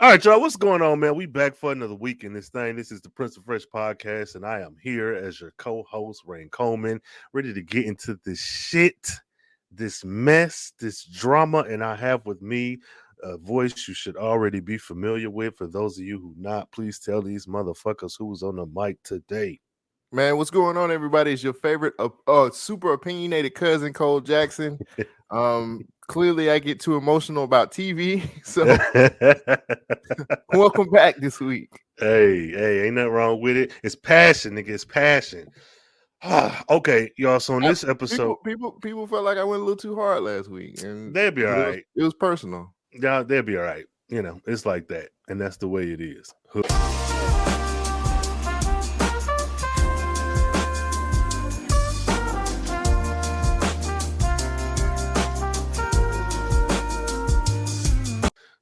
All right, y'all. What's going on, man? We back for another week in this thing. This is the Prince of Fresh podcast, and I am here as your co-host, Rain Coleman, ready to get into this shit, this mess, this drama, and I have with me a voice you should already be familiar with. For those of you who not, please tell these motherfuckers who was on the mic today. Man, what's going on, everybody? It's your favorite, uh, uh, super opinionated cousin Cole Jackson. Um, clearly, I get too emotional about TV, so welcome back this week. Hey, hey, ain't nothing wrong with it. It's passion, nigga. It's passion. okay, y'all. So in this episode, people, people, people felt like I went a little too hard last week, and they'd be all it was- it was personal. Yeah, they'd be all right. You know, it's like that, and that's the way it is.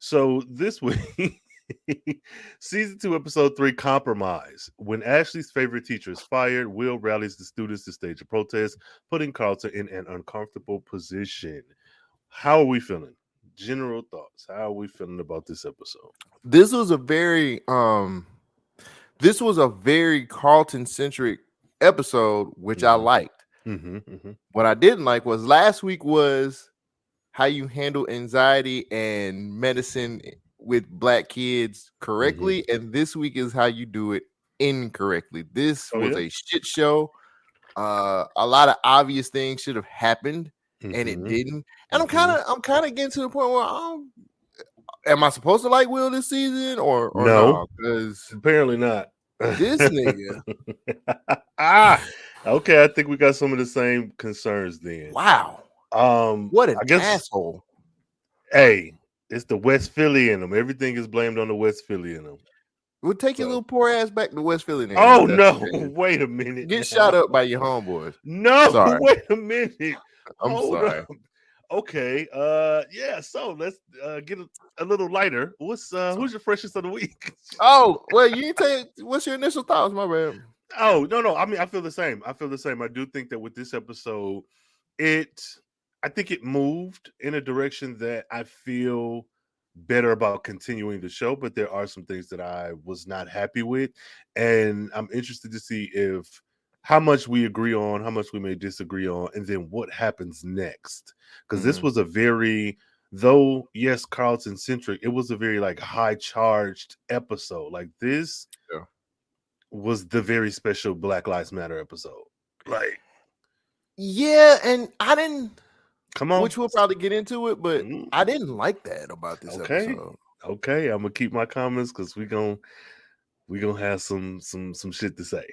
So this week, season two, episode three, compromise. When Ashley's favorite teacher is fired, Will rallies the students to stage a protest, putting Carlton in an uncomfortable position. How are we feeling? General thoughts. How are we feeling about this episode? This was a very, um, this was a very Carlton centric episode, which I Mhm. liked. Mm-hmm, mm-hmm. What I didn't like was last week was how you handle anxiety and medicine with black kids correctly, and this week is how you do it incorrectly. This Oh, was yeah? a shit show. Uh, a lot of obvious things should have happened, and it Mhm. didn't. And I'm Mhm. kind of, I'm kind of getting to the point where I'm. Am I supposed to like Will this season or, or No. Because Apparently not. this nigga, ah, okay. I think we got some of the same concerns then. wow, Um, what an I guess. asshole! Hey, it's the West Philly in them. Everything is blamed on the West Philly in them. We'll take your little poor ass back to West Philly. Now, Oh no! that's the case. Wait a minute. Get shot up by your homeboys. No, Sorry. wait a minute. I'm Hold sorry. up. Okay. Uh, yeah. So let's uh get a, a little lighter. What's uh who's your freshest of the week? Oh, well, you tell what's your initial thoughts, my man? Oh no, no. I mean, I feel the same. I feel the same. I do think that with this episode, it, I think it moved in a direction that I feel better about continuing the show. But there are some things that I was not happy with, and I'm interested to see if how much we agree on, how much we may disagree on, and then what happens next. Because this Mhm. was a very though yes carlton centric it was a very like high charged episode like this Yeah. was the very special Black Lives Matter episode. Like, Yeah, and I didn't, come on. which we'll probably get into it, but Mm, I didn't like that about this Okay. episode. okay, I'm gonna keep my comments because we're gonna we're gonna have some some some shit to say.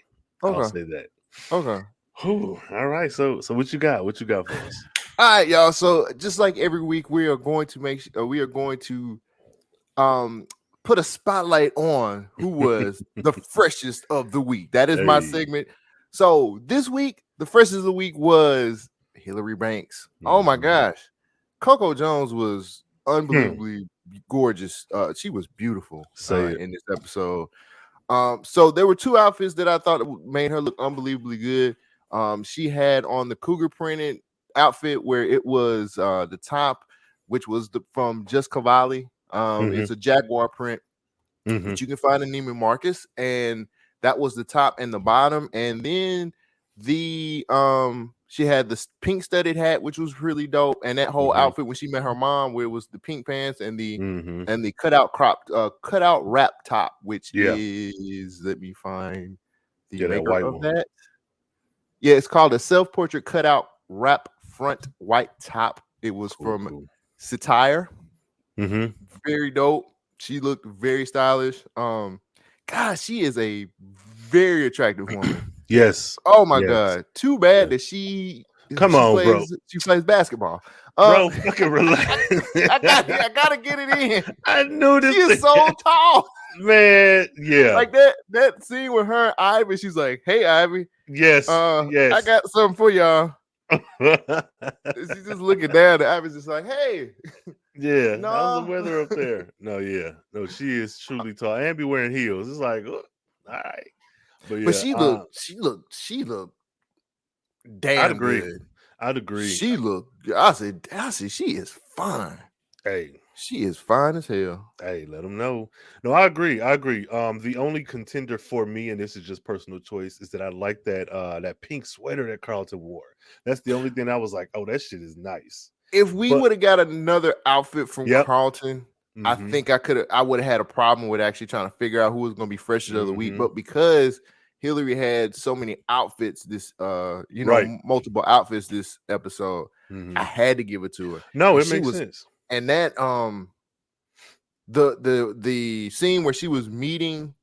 I'll say that. okay. Whew, all right. So so what you got? What you got for us? All right, y'all. So just like every week, we are going to make uh, we are going to um put a spotlight on who was the freshest of the week. That is my segment. So this week, the freshest of the week was Hillary Banks. Oh my Mhm. gosh, Coco Jones was unbelievably gorgeous. Uh, she was beautiful uh, in this episode. Um, so there were two outfits that I thought made her look unbelievably good. Um, she had on the cougar printed outfit where it was uh the top, which was the from Just Cavalli. Um, Mhm. it's a jaguar print Mhm. that you can find in Neiman Marcus, and that was the top and the bottom, and then the um she had the pink studded hat, which was really dope, and that whole Mhm. outfit when she met her mom, where it was the pink pants and the Mhm. and the cutout cropped uh cutout wrap top, which Yeah. is let me find the Yeah, that maker white of one. that. Yeah, it's called a self-portrait cutout wrap front white top. It was Cool, from cool. Satire. Mhm. Very dope. She looked very stylish. Um, gosh, she is a very attractive woman. Yes, Oh my Yes. god. Too bad that she Come she on, plays, bro. She plays basketball. bro. Um, Fucking relax. I got I gotta get it in. I knew this. She is so tall. man. Yeah. like that that scene with her and Ivy, she's like, "Hey, Ivy, yes. uh, yes. I got something for y'all." She's just looking down, and Ivy's just like, "Hey, Yeah, how's No. the weather up there? No, yeah, no, she is truly tall and be wearing heels. It's like, oh, all right, but yeah, but she uh, looked, she looked, she looked damn agree. good. I'd agree. She looked. I said, I said, she is fine. hey, She is fine as hell. Hey, let them know. No, I agree. I agree. Um, the only contender for me, and this is just personal choice, is that I like that uh that pink sweater that Carlton wore. That's the only thing I was like, oh, that shit is nice. If we would have got another outfit from Yep. Carlton, I Mhm. think I could have I would have had a problem with actually trying to figure out who was gonna be freshest of the week. Mhm. But because Hillary had so many outfits this uh you know Right. multiple outfits this episode, Mhm. I had to give it to her. no, it she makes was- sense. and that um the the the scene where she was meeting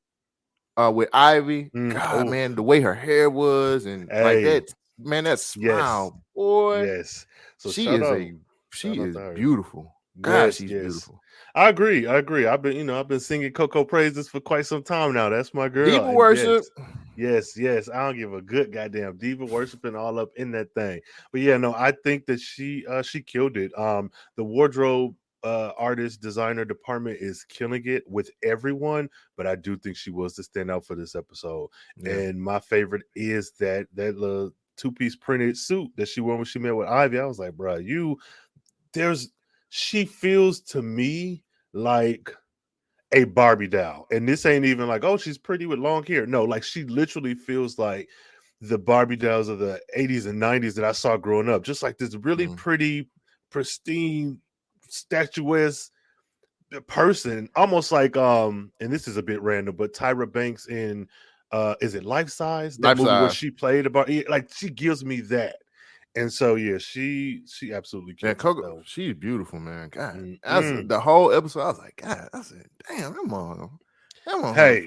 uh with Ivy, Mm, God oh. man, the way her hair was and like that man, that smile, boy. Yes. So she is out. a she Shout is beautiful. God, Yes, she's yes. beautiful. I agree. I agree. I've been, you know, I've been singing Coco praises for quite some time now. That's my girl. People worship. Yes, yes, yes. I don't give a good goddamn diva worshiping all up in that thing. But yeah, no, I think that she uh she killed it. Um the wardrobe uh artist designer department is killing it with everyone, but I do think she was the standout for this episode. Yeah. And my favorite is that that little two-piece printed suit that she wore when she met with Ivy. I was like, bro, you there's she feels to me like a Barbie doll. And this ain't even like, oh, she's pretty with long hair. No, like she literally feels like the Barbie dolls of the 80s and 90s that I saw growing up. Just like this really Mhm. pretty, pristine, statuesque person, almost like um, and this is a bit random, but Tyra Banks in uh is it life size? That Life movie where Size. she played about like she gives me that. And so yeah, she she absolutely Yeah, it, Coco, she's beautiful, man. God, Mm, that's the whole episode. I was like, God, I said, damn, that mom, that mom, Hey.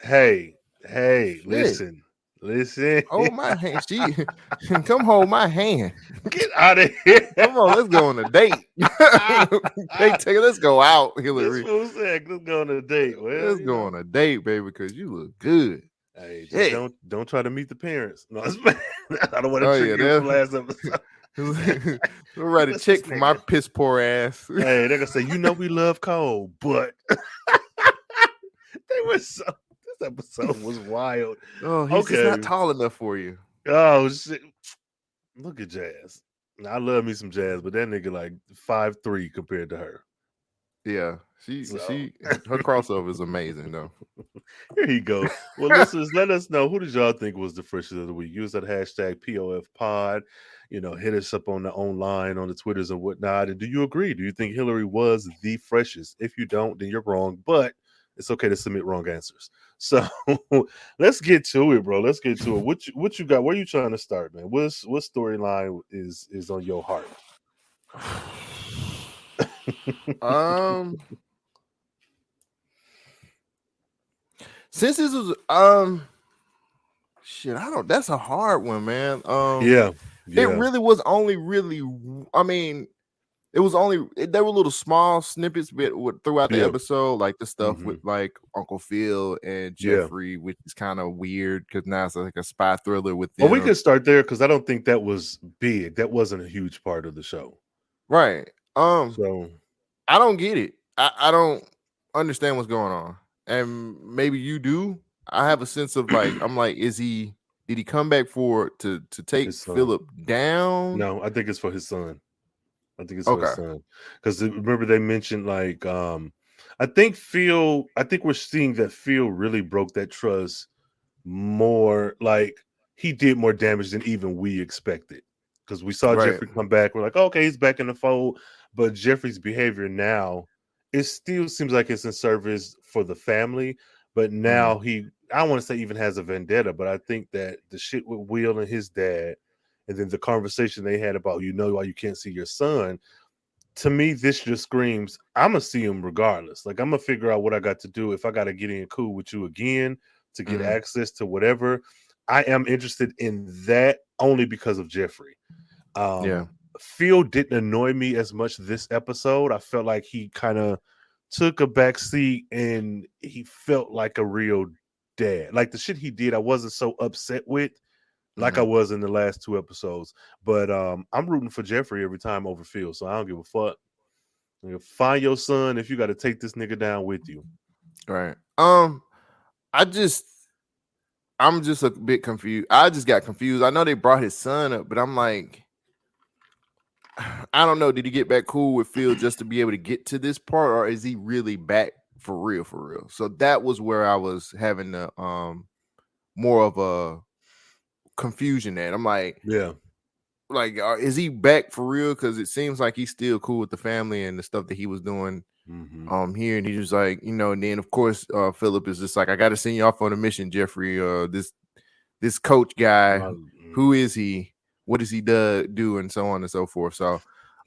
Hey, hey, Shit. listen, listen. hold my hand. She come hold my hand. Get out of here. Come on, let's go on a date. hey, take it. Let's go out, Hillary. fool said, let's go on a date. Well, Let's go know. on a date, baby, because you look good. Hey, just Hey. don't don't try to meet the parents. No, I don't want to Oh, trigger yeah, you from last episode. we'll write a check for my piss poor ass. hey, they're gonna say, you know, we love Cole, but they were so. This episode was wild. oh, he's Okay. not tall enough for you. Oh shit! Look at Jazz. I love me some Jazz, but that nigga like five three compared to her. Yeah, she So- she her crossover is amazing though. Here you go. Well, listeners, let us know who did y'all think was the freshest of the week. Use that hashtag POF Pod. You know, hit us up on the online, on the Twitters and whatnot. And do you agree? Do you think Hillary was the freshest? If you don't, then you're wrong. But it's okay to submit wrong answers. So let's get to it, bro. Let's get to it. What you, what you got? Where you trying to start, man? What's what storyline is is on your heart? Um since this was um shit i don't that's a hard one man um yeah, yeah. it really was only really i mean it was only there were little small snippets bit with, throughout the Yeah. episode like the stuff Mhm. with like uncle phil and Yeah. jeffrey which is kind of weird because now it's like a spy thriller with well, we could start there because I don't think that was big. That wasn't a huge part of the show. right um So I don't get it. I, I don't understand what's going on. And maybe you do. I have a sense of like, I'm like, is he did he come back for to to take Philip down? No, I think it's for his son. I think it's for his son. Because remember they mentioned like um I think Phil, I think we're seeing that Phil really broke that trust more like he did more damage than even we expected. Because we saw Right. Jeffrey come back. We're like, okay, he's back in the fold. But Jeffrey's behavior now, it still seems like it's in service for the family. But Mm-hmm. now he, I want to say even has a vendetta, but I think that the shit with Will and his dad, and then the conversation they had about you know why you can't see your son. To me, this just screams, I'm gonna see him regardless. Like I'm gonna figure out what I got to do if I gotta get in cool with you again to get Mhm. access to whatever. I am interested in that only because of Jeffrey. Um, Yeah. Phil didn't annoy me as much this episode. I felt like he kind of took a back seat and he felt like a real dad. Like the shit he did, I wasn't so upset with like I was in the last two episodes. But um I'm rooting for Jeffrey every time over Phil, so I don't give a fuck. Find your son if you got to take this nigga down with you. Right. Um, I just I'm just a bit confused. I just got confused. I know they brought his son up, but I'm like, I don't know. Did he get back cool with Phil just to be able to get to this part, or is he really back for real? For real. So that was where I was having the um more of a confusion at. I'm like, Yeah. like, uh, is he back for real? Because it seems like he's still cool with the family and the stuff that he was doing Mhm. um here and he was like you know and then of course uh philip is just like i gotta send you off on a mission jeffrey uh this this coach guy who is he what does he do do and so on and so forth. So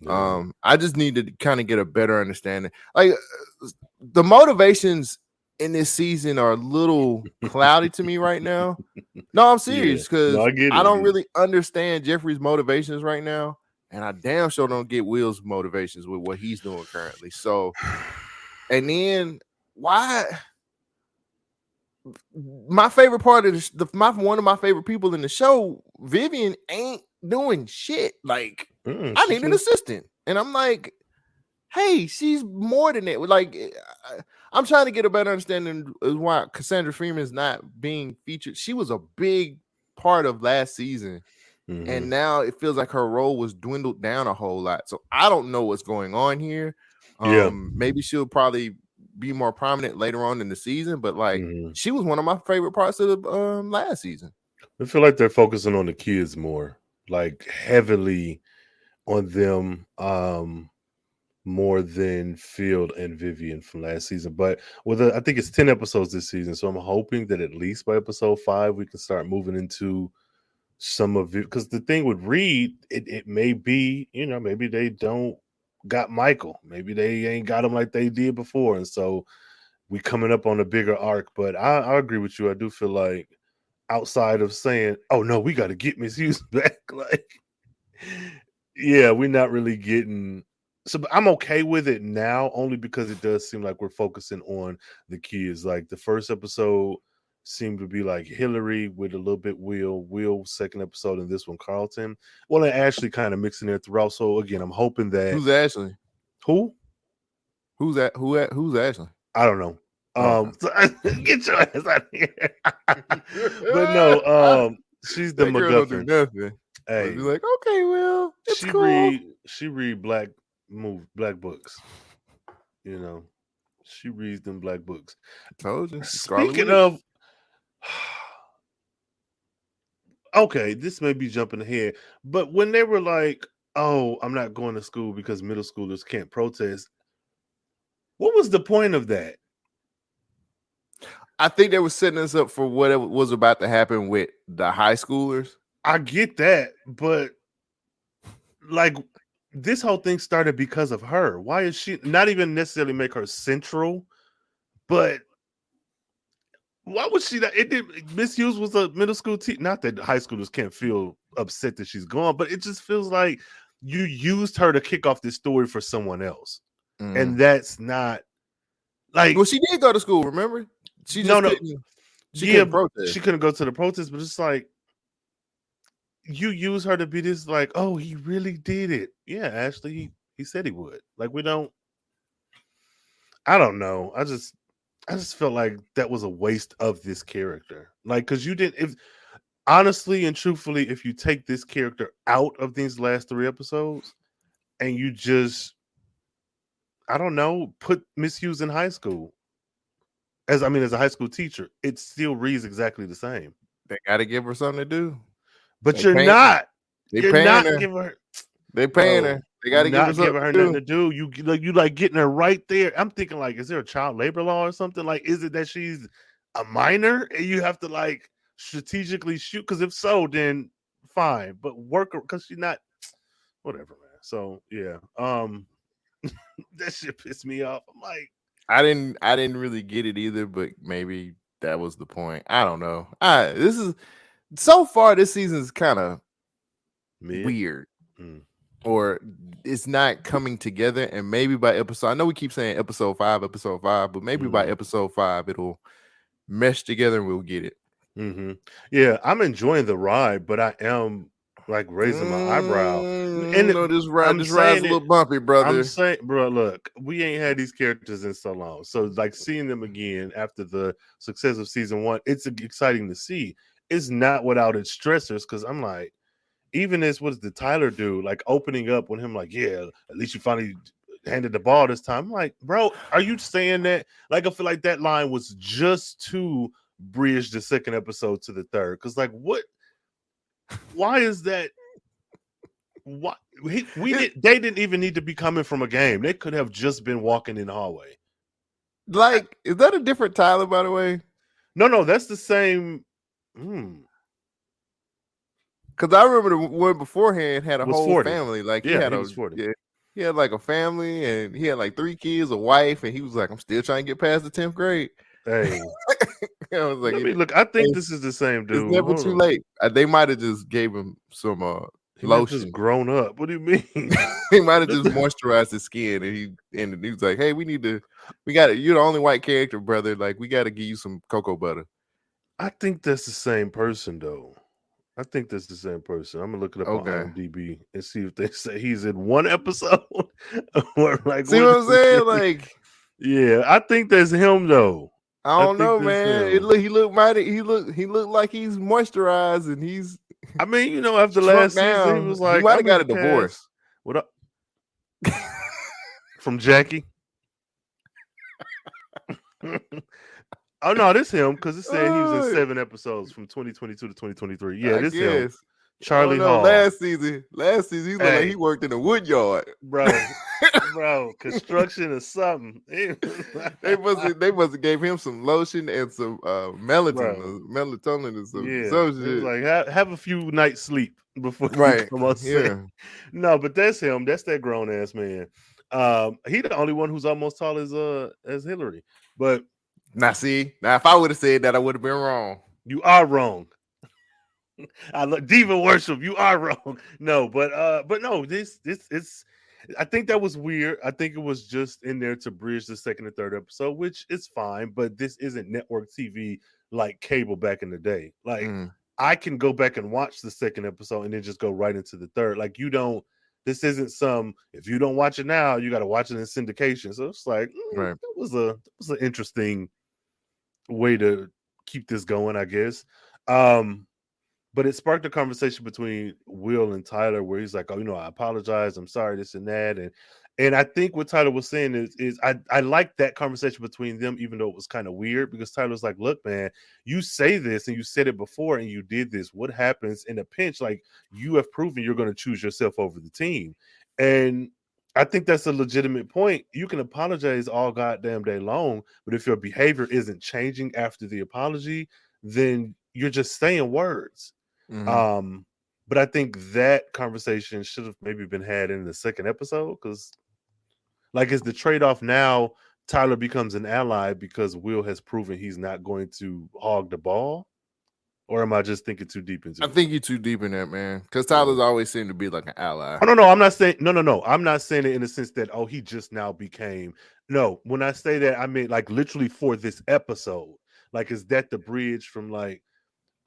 um i just need to kind of get a better understanding. Like uh, the motivations in this season are a little cloudy to me right now. No i'm serious because No, I get I don't yeah. really understand jeffrey's motivations right now and i damn sure don't get will's motivations with what he's doing currently. So and then why my favorite part of the, the my one of my favorite people in the show vivian ain't doing shit like Mm, I need an assistant. And I'm like, hey, she's more than that. Like, eh, I'm trying to get a better understanding of why Cassandra Freeman is not being featured. She was a big part of last season, Mhm. and now it feels like her role was dwindled down a whole lot. So I don't know what's going on here. Um, Yeah. maybe she'll probably be more prominent later on in the season, but like, Mhm. she was one of my favorite parts of the um, last season. I feel like they're focusing on the kids more, like heavily on them, um, more than Phil and Vivian from last season. But with I think it's ten episodes this season, so I'm hoping that at least by episode five we can start moving into some of it. Because the thing with Reed, it, it may be, you know, maybe they don't got Michael, maybe they ain't got him like they did before, and so we coming up on a bigger arc. But I, I agree with you. I do feel like outside of saying, "Oh no, we got to get Miss Hughes back," like, yeah, we're not really getting. So but I'm okay with it now, only because it does seem like we're focusing on the kids. Like the first episode seemed to be like Hillary with a little bit Will, Will second episode, and this one Carlton. Well, and Ashley kind of mixing there throughout. So again, I'm hoping that Who's Ashley? who Who's that? Who? at- Who's Ashley? I don't know. Oh. Um, so- get your ass out of here. but no, um, she's the That girl don't MacGuffin. nothing. Hey, Be like, okay, it's she cool. read she read black move black books. You know, she reads them black books. Told you. Speaking of, okay, this may be jumping ahead, but when they were like, "Oh, I'm not going to school because middle schoolers can't protest," what was the point of that? I think they were setting us up for whatever was about to happen with the high schoolers. I get that, but like this whole thing started because of her. Why is she not even necessarily make her central, but why was she that? It did. Miss Hughes was a middle school teacher. Not that high schoolers can't feel upset that she's gone, but it just feels like you used her to kick off this story for someone else, And and that's not like well, she did go to school. Remember? She just No, no. She Yeah, couldn't protest. she couldn't go to the protest, but it's like you use her to be this like, oh, he really did it. Yeah, Ashley, he, he said he would. Like we don't I don't know. I just I just felt like that was a waste of this character. Like cuz you didn't if honestly and truthfully if you take this character out of these last 3 episodes and you just I don't know, put Miss Hughes in high school. As I mean as a high school teacher, it still reads exactly the same. they got to give her something to do. But They you're paying- not. They You're paying not her. giving her. They paying her. They got to give her, giving her nothing to do. You like you like getting her right there. I'm thinking like, is there a child labor law or something? Like, is it that she's a minor and you have to like strategically shoot? Because if so, then fine. But work because she's not. Whatever, man. So yeah, um, that shit pissed me off. I'm like, I didn't. I didn't really get it either, but maybe that was the point. I don't know. I this is so far. This season's kind of weird, Mm. or it's not coming together. And maybe by episode, I know we keep saying episode five, episode five, but maybe by Mhm. episode five, it'll mesh together and we'll get it. hmm Yeah, I'm enjoying the ride, but I am like raising my eyebrow. Mm, And you know, this ride, this ride's a little bumpy, brother. I'm saying, bro, look, we ain't had these characters in so long. So, like, seeing them again after the success of season one, it's exciting to see. It's not without its stressors because I'm like, even as what does the Tyler do, like opening up when him like, yeah, at least you finally handed the ball this time. I'm like, bro, are you saying that? Like, I feel like that line was just to bridge the second episode to the third. Cause like, what? Why is that? What we, we did? They didn't even need to be coming from a game. They could have just been walking in the hallway. Like, is that a different Tyler, by the way? No, no, that's the same. Hmm. Because I remember the one beforehand had a whole 40. family. Like he Yeah, had he a was 40. yeah, he had like a family and he had like three kids, a wife, and he was like, I'm still trying to get past the 10th grade. Hey, I was like, let me look. I think this is the same dude. it's never Hold too on. late. They might have just gave him some uh He have just lotion. grown up. What do you mean? he might have just moisturized his skin and he and he was like, Hey, we need to we got to you're the only white character, brother. Like, we gotta give you some cocoa butter. I think that's the same person though. I think that's the same person. I'm gonna look it up Okay. on IMDb and see if they say he's in one episode or like. See what I'm saying? Like yeah, I think that's him though. I I don't know, man. Look he looked mighty. He look he looked like he's moisturized and he's I mean, you know, after last season, he was He like, might have got a divorce. What up? From Jackie. oh no, this him because it said he was in uh, seven episodes from 2022 to 2023. Yeah, I this him. Guess. Charlie know, Hall. Last season, last season he looked like he worked in a wood yard. bro, bro, construction or something. They must have, they must have gave him some lotion and some uh melatonin, or melatonin and some yeah, some like have, have a few nights sleep before right. come on set. Yeah. No, but that's him. That's that grown ass man. Um, he the only one who's almost tall as uh as Hillary. But Now see, now if I would have said that, I would have been wrong. you are wrong. I look diva worship. You are wrong. No, but uh, but no, this this it's. I think that was weird. I think it was just in there to bridge the second and third episode, which is fine. But this isn't network TV like cable back in the day. Like Mm. I can go back and watch the second episode and then just go right into the third. Like you don't. This isn't some. If you don't watch it now, you got to watch it in syndication. So it's like mm, Right. that was a that was an interesting way to keep this going, I guess. Um, but it sparked a conversation between Will and Tyler where he's like, "Oh, you know, I apologize. I'm sorry, this and that." And and I think what Tyler was saying is is I I like that conversation between them, even though it was kind of weird because Tyler's like, "Look, man, you say this and you said it before and you did this. What happens in a pinch? Like you have proven you're going to choose yourself over the team." And I think that's a legitimate point. You can apologize all goddamn day long, but if your behavior isn't changing after the apology, then you're just saying words. Mhm. Um, but I think that conversation should have maybe been had in the second episode because, like, is the trade off now? Tyler becomes an ally because Will has proven he's not going to hog the ball, or am I just thinking too deep into I it? think you're too deep in that, man. Because Tyler's always seemed to be like an ally. Oh no, no, I'm not saying no, no, no. I'm not saying it in the sense that oh, he just now became. No, when I say that, I mean like literally for this episode. Like, is that the bridge from like,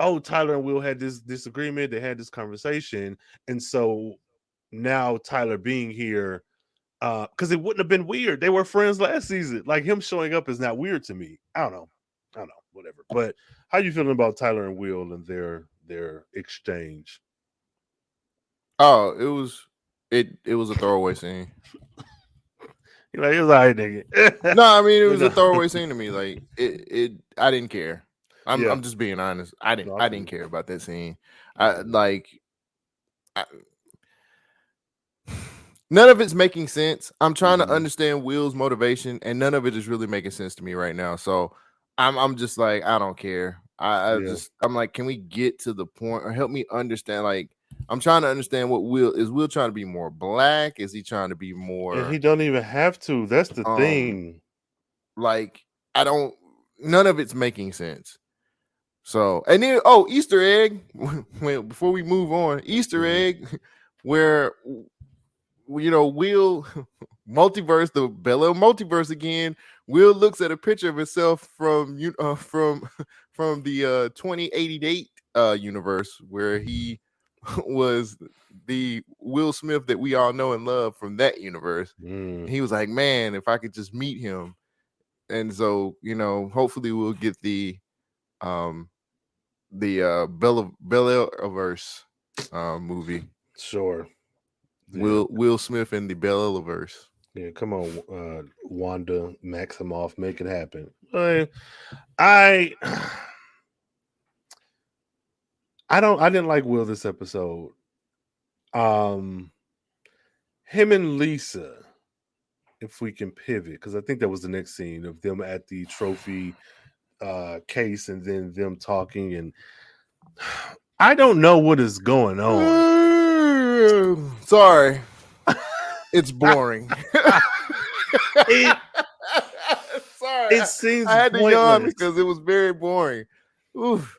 oh, Tyler and Will had this disagreement, they had this conversation, and so now Tyler being here, uh, because it wouldn't have been weird. They were friends last season. Like him showing up is not weird to me. I don't know. I don't know, whatever. But how you feeling about Tyler and Will and their their exchange? Oh, it was it it was a throwaway scene. You're like, it was all right, nigga. No, I mean it You was a throwaway scene to me. Like it it I didn't care. I'm Yeah. I'm just being honest. I didn't No, I I didn't care about that scene. I like I, none of it's making sense. I'm trying Mhm. to understand Will's motivation, and none of it is really making sense to me right now. So I'm I'm just like I don't care. I, I Yeah. just I'm like, can we get to the point or help me understand? Like I'm trying to understand what Will is. Will trying to be more black? Is he trying to be more? And he don't even have to. That's the Um, thing. like I don't none of it's making sense. So and then oh Easter egg when before we move on Easter Mhm. egg where you know Will multiverse the Bel-Air multiverse again. Will looks at a picture of himself from you uh, from from the uh 2088 uh universe where he was the Will Smith that we all know and love from that universe Mm. he was like, "Man, if I could just meet him," and so you know, hopefully we'll get the um the uh Bel-Air Bel-Air verse uh, movie. Sure. Yeah. Will Will Smith in the Bel-Air verse. Yeah, come on, uh, Wanda Maximoff, make it happen. I, I, I don't. I didn't like Will this episode. Um, him and Lisa. If we can pivot, because I think that was the next scene of them at the trophy uh case, and then them talking, and I don't know what is going on. Sorry, it's boring. It, Sorry, it seems I had to yawn pointless. because it was very boring. Oof.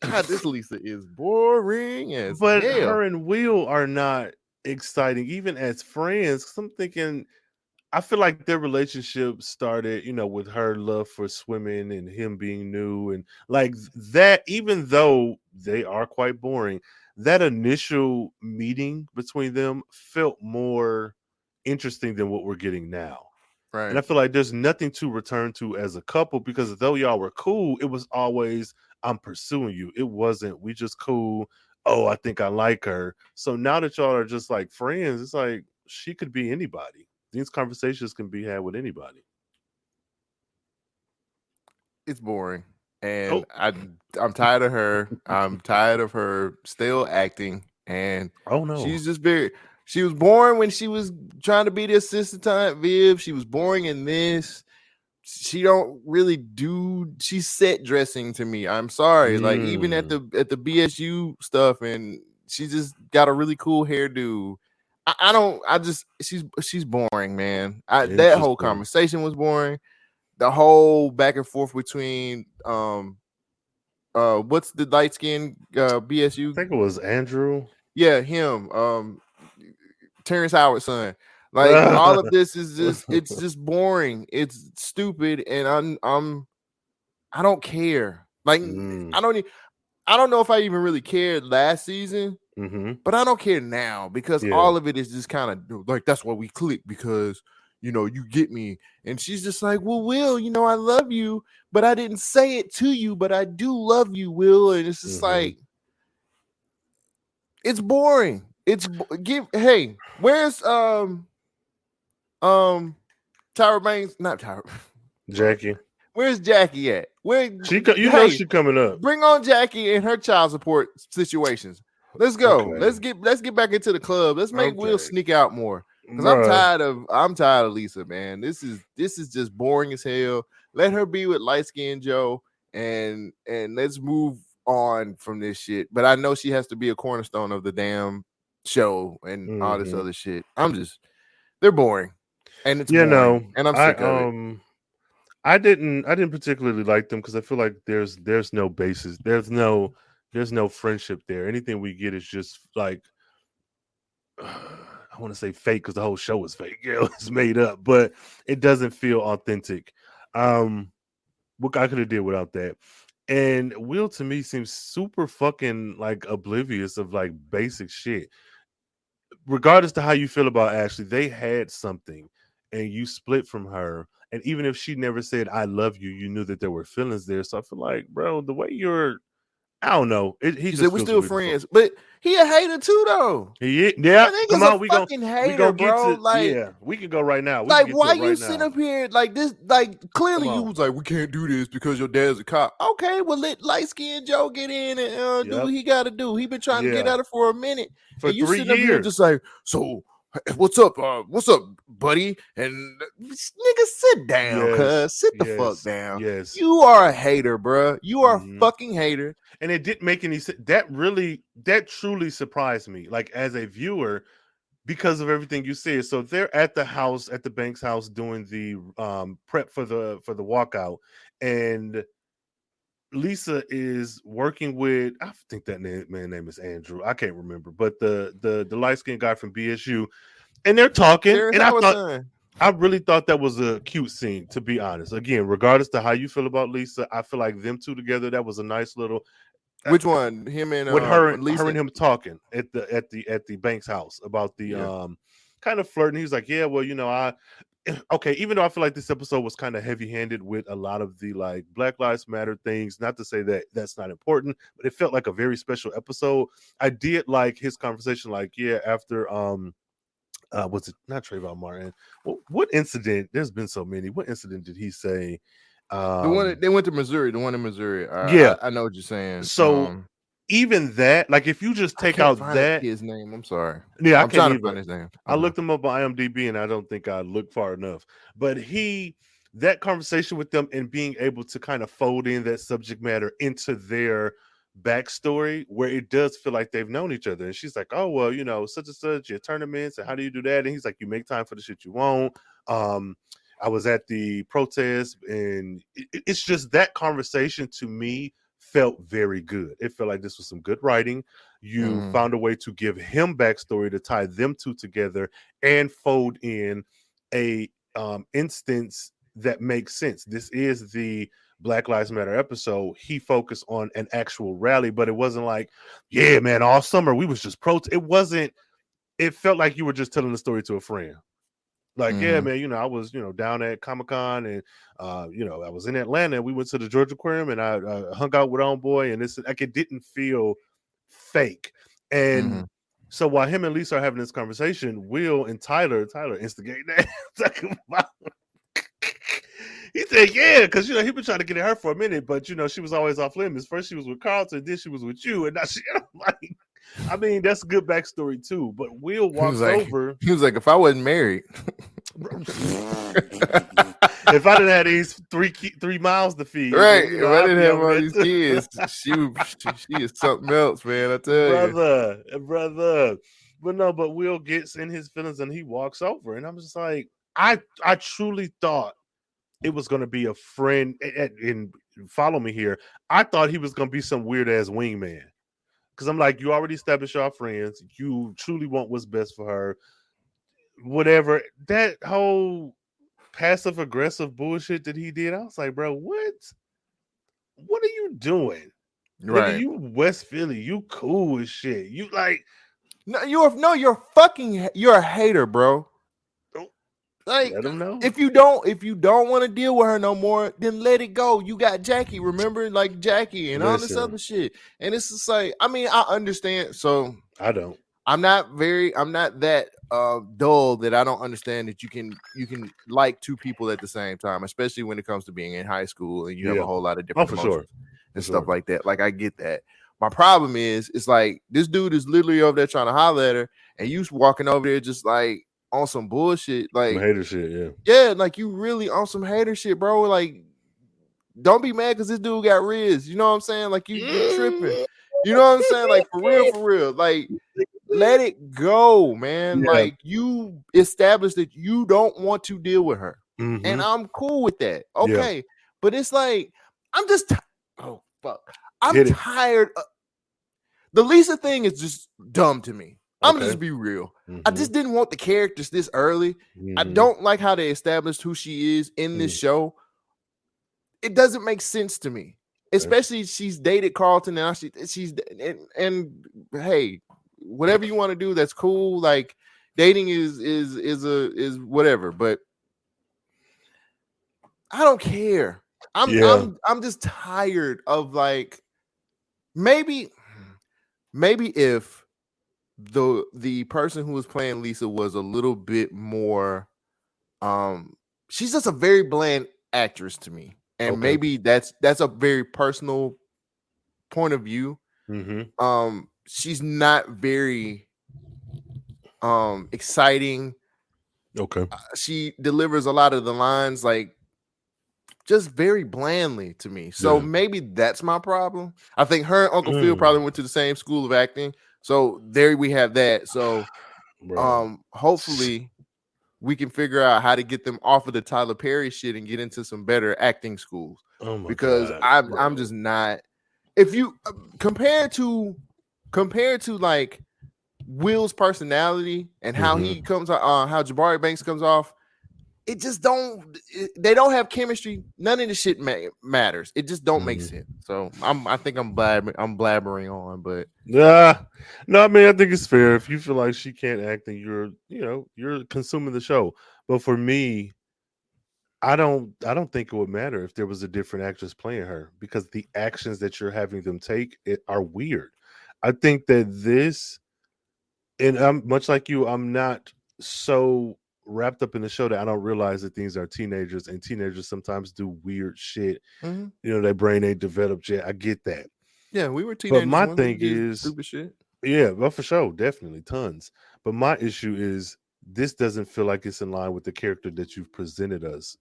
God, this Lisa is boring as but hell. her and Will are not exciting, even as friends. I'm thinking, I feel like their relationship started, you know, with her love for swimming and him being new, and like that. Even though they are quite boring, that initial meeting between them felt more interesting than what we're getting now. right. And I feel like there's nothing to return to as a couple because though y'all were cool, it was always I'm pursuing you. It wasn't we just cool. Oh, I think I like her. So now that y'all are just like friends, it's like she could be anybody. These conversations can be had with anybody. it's boring and Oh. i i'm tired of her i'm tired of her still acting and Oh no. she's just very she was boring when she was trying to be the assistant to Aunt viv she was boring in this she don't really do she's set dressing to me i'm sorry like even at mm. the at the bsu stuff and she just got a really cool hairdo I, I don't i just she's she's boring man I, that whole Interesting. conversation was boring the whole back and forth between um uh what's the light skin uh BSU? I think it was Andrew. yeah him um terrence howard's son like all of this is just it's just boring it's stupid and i'm i'm i don't care like Mm, i don't I don't know if i even really cared last season mhm. but I don't care now because Yeah. all of it is just kind of like that's why we click because you know you get me. And she's just like, Well, Will, you know, I love you, but I didn't say it to you, but I do love you, Will. And it's just Mhm. like it's boring. It's give hey, where's um um Tyra Banks? Not Tyra. Jackie. Where's Jackie at? Where She you know Hey, she coming up. bring on Jackie and her child support situations. Let's go. Okay. Let's get let's get back into the club. Let's make Will sneak out more. Because I'm tired of I'm tired of Lisa, man. This is this is just boring as hell. Let her be with light skinned Joe and and let's move on from this shit. But I know she has to be a cornerstone of the damn show and all this Mhm. other shit. I'm just they're boring. And it's you boring, know, and I'm I, sick of it. um, I didn't, I didn't particularly like them because I feel like there's, there's no basis, there's no, there's no friendship there. Anything we get is just like, I want to say fake because the whole show is fake. Yeah, it's made up, but it doesn't feel authentic. Um, what I could have did without that. And Will to me seems super fucking like oblivious of like basic shit. Regardless to how you feel about Ashley, they had something and you split from her. And even if she never said I love you, you knew that there were feelings there. So I feel like, bro, the way you're I don't know. It, he He said we're still friends, but he a hater too, though. He, is- yeah, come on, a we go. fucking We hater, go get bro. to like, yeah. We can go right now. We like, why you right sit now. up here like this? Like, clearly you was like, we can't do this because your dad's a cop. Okay, well, let light skinned Joe get in and uh, do what he got to do. He been trying to get out of for a minute, for and you three sitting up here years. just like, so what's up? Uh, what's up, buddy? And nigga, sit down, Yes, cuz sit the yes, fuck down. Yes, You are a hater, bruh. You are Mhm. a fucking hater. and it didn't make any sense. That really, that truly surprised me. Like as a viewer, because of everything you said. So they're at the house, at the bank's house, doing the um prep for the for the walkout, and Lisa is working with. I think that name, man name is Andrew. I can't remember, but the the the light skinned guy from BSU, and they're talking, Terrence and I thought. I really thought that was a cute scene, to be honest. Again, regardless to how you feel about Lisa, I feel like them two together, that was a nice little Which one? Him and with uh, her, and- Lisa? her and him talking at the at the at the Banks house about the Yeah. um kind of flirting. He was like, Yeah, well, you know, I okay, even though I feel like this episode was kind of heavy handed with a lot of the like Black Lives Matter things, not to say that that's not important, but it felt like a very special episode. I did like his conversation, like, yeah, after, um, uh, was it not Trayvon Martin? What, what incident? There's been so many. What incident did he say? Um, the one Um, they went to Missouri. The one in Missouri. I, Yeah. I, I know what you're saying. So, Um, even that, like, if you just I take out that, his name. I'm sorry. yeah, I can't trying to either. find his name. I looked him up on IMDb and I don't think I looked far enough. But he that conversation with them and being able to kind of fold in that subject matter into their backstory where it does feel like they've known each other. And she's like, Oh, well, you know, such and such, your tournaments, and how do you do that? And he's like, You make time for the shit you want. Um, I was at the protest, and it- it's just that conversation to me felt very good. It felt like this was some good writing. You Mhm. found a way to give him backstory to tie them two together and fold in a um, instance that makes sense. This is the Black Lives Matter episode. He focused on an actual rally, but it wasn't like, yeah, man, all summer we was just pro. It wasn't. It felt like you were just telling the story to a friend. Like, yeah, Mhm. man, you know, I was, you know, down at Comic Con and, uh, you know, I was in Atlanta. And we went to the Georgia Aquarium and I uh, hung out with Homeboy, and it's like it didn't feel fake. And Mhm. so while him and Lisa are having this conversation, Will and Tyler, Tyler instigate that. talking about- he said, "Yeah, because you know he been trying to get at her for a minute, but you know she was always off limits. First she was with Carlton, then she was with you, and now she." I'm like, I mean, that's a good backstory too. But Will walks like- over. He was like, if I wasn't married, if I didn't have these three three miles to feed, right? you If know, I I'd didn't have all these kids, she she, she is something else, man. I tell you. brother, brother. But no, but Will gets in his feelings and he walks over, and I'm just like, I, I truly thought it was gonna be a friend. And, and follow me here, I thought he was gonna be some weird ass wingman, because I'm like, you already established our friends. You truly want what's best for her. Whatever that whole passive aggressive bullshit that he did, I was like, bro, what? What are you doing? Nigga, Right. you West Philly, you cool as shit. You like No, you're no, you're fucking. You're a hater, bro. Oh, Like, let him know. if you don't, if you don't want to deal with her no more, then let it go. You got Jackie, remember, like Jackie and all this other shit. And it's just like, I mean, I understand. So I don't. I'm not very, I'm not that uh dull that I don't understand that you can you can like two people at the same time, especially when it comes to being in high school and you have a whole lot of different for sure. and For stuff sure. like that. Like I get that. My problem is, it's like this dude is literally over there trying to holler at her, and you walking over there just like on some bullshit. Like, Some hater shit, yeah. yeah, like you really on some hater shit, bro. Like, don't be mad because this dude got Riz. You know what I'm saying? Like you, you tripping. You know what I'm saying? Like for real, for real. Like let it go, man. Yeah. Like you established that you don't want to deal with her, Mhm. and I'm cool with that. Yeah. Okay, but it's like I'm just ti- oh fuck, I'm tired. Of, the Lisa thing is just dumb to me. I'm Okay. just be real. I Mhm. just didn't want the characters this early. I Mhm. don't like how they established who she is in this Mm. show. It doesn't make sense to me, especially she's dated Carlton now. She she's and, and hey, whatever you want to do, that's cool. Like dating is is is a is whatever, but I don't care. I'm Yeah. I'm I'm just tired of like maybe maybe if the the person who was playing Lisa was a little bit more um she's just a very bland actress to me. And Okay. maybe that's that's a very personal point of view. Mhm. Um she's not very um exciting. Okay. She delivers a lot of the lines like just very blandly to me. So Yeah. maybe that's my problem. I think her and Uncle Phil Mm. probably went to the same school of acting. So there we have that. So Bro. um hopefully we can figure out how to get them off of the Tyler Perry shit and get into some better acting schools oh because God, I'm I'm just not if you uh, compared to compared to like Will's personality and how Mm-hmm. he comes out uh, how Jabari Banks comes off it just don't it- they don't have chemistry none of the shit ma- matters it just don't make Mhm. sense so I'm I think I'm blab- I'm blabbering on but Yeah. No, I mean, I think it's fair. If you feel like she can't act and you're, you know, you're consuming the show. But for me, I don't I don't think it would matter if there was a different actress playing her because the actions that you're having them take it, are weird. I think that this and I'm much like you, I'm not so wrapped up in the show that I don't realize that these are teenagers and teenagers sometimes do weird shit. Mm-hmm. You know, their brain ain't developed yet. I get that. Yeah, we were teenagers. But my thing is stupid shit. yeah, well for sure, definitely tons. But my issue is this doesn't feel like it's in line with the character that you've presented us.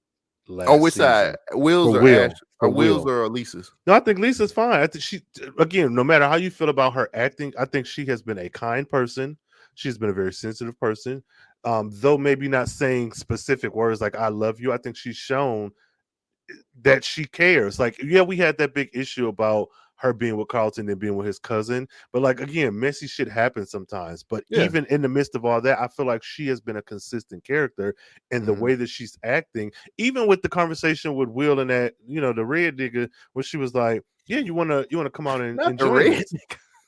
Last On which season. side? Will's or Will. Ash? Or Will's Will. or Elisa's? No, I think Lisa's fine. I think she again, no matter how you feel about her acting, I think she has been a kind person. She's been a very sensitive person. Um, though maybe not saying specific words like I love you, I think she's shown that she cares. Like, yeah, we had that big issue about her being with Carlton and being with his cousin. But like again, messy shit happens sometimes. But Yeah. even in the midst of all that, I feel like she has been a consistent character in the Mhm. way that she's acting. Even with the conversation with Will and that, you know, the red digger, where she was like, Yeah, you wanna you wanna come out and Not the enjoy.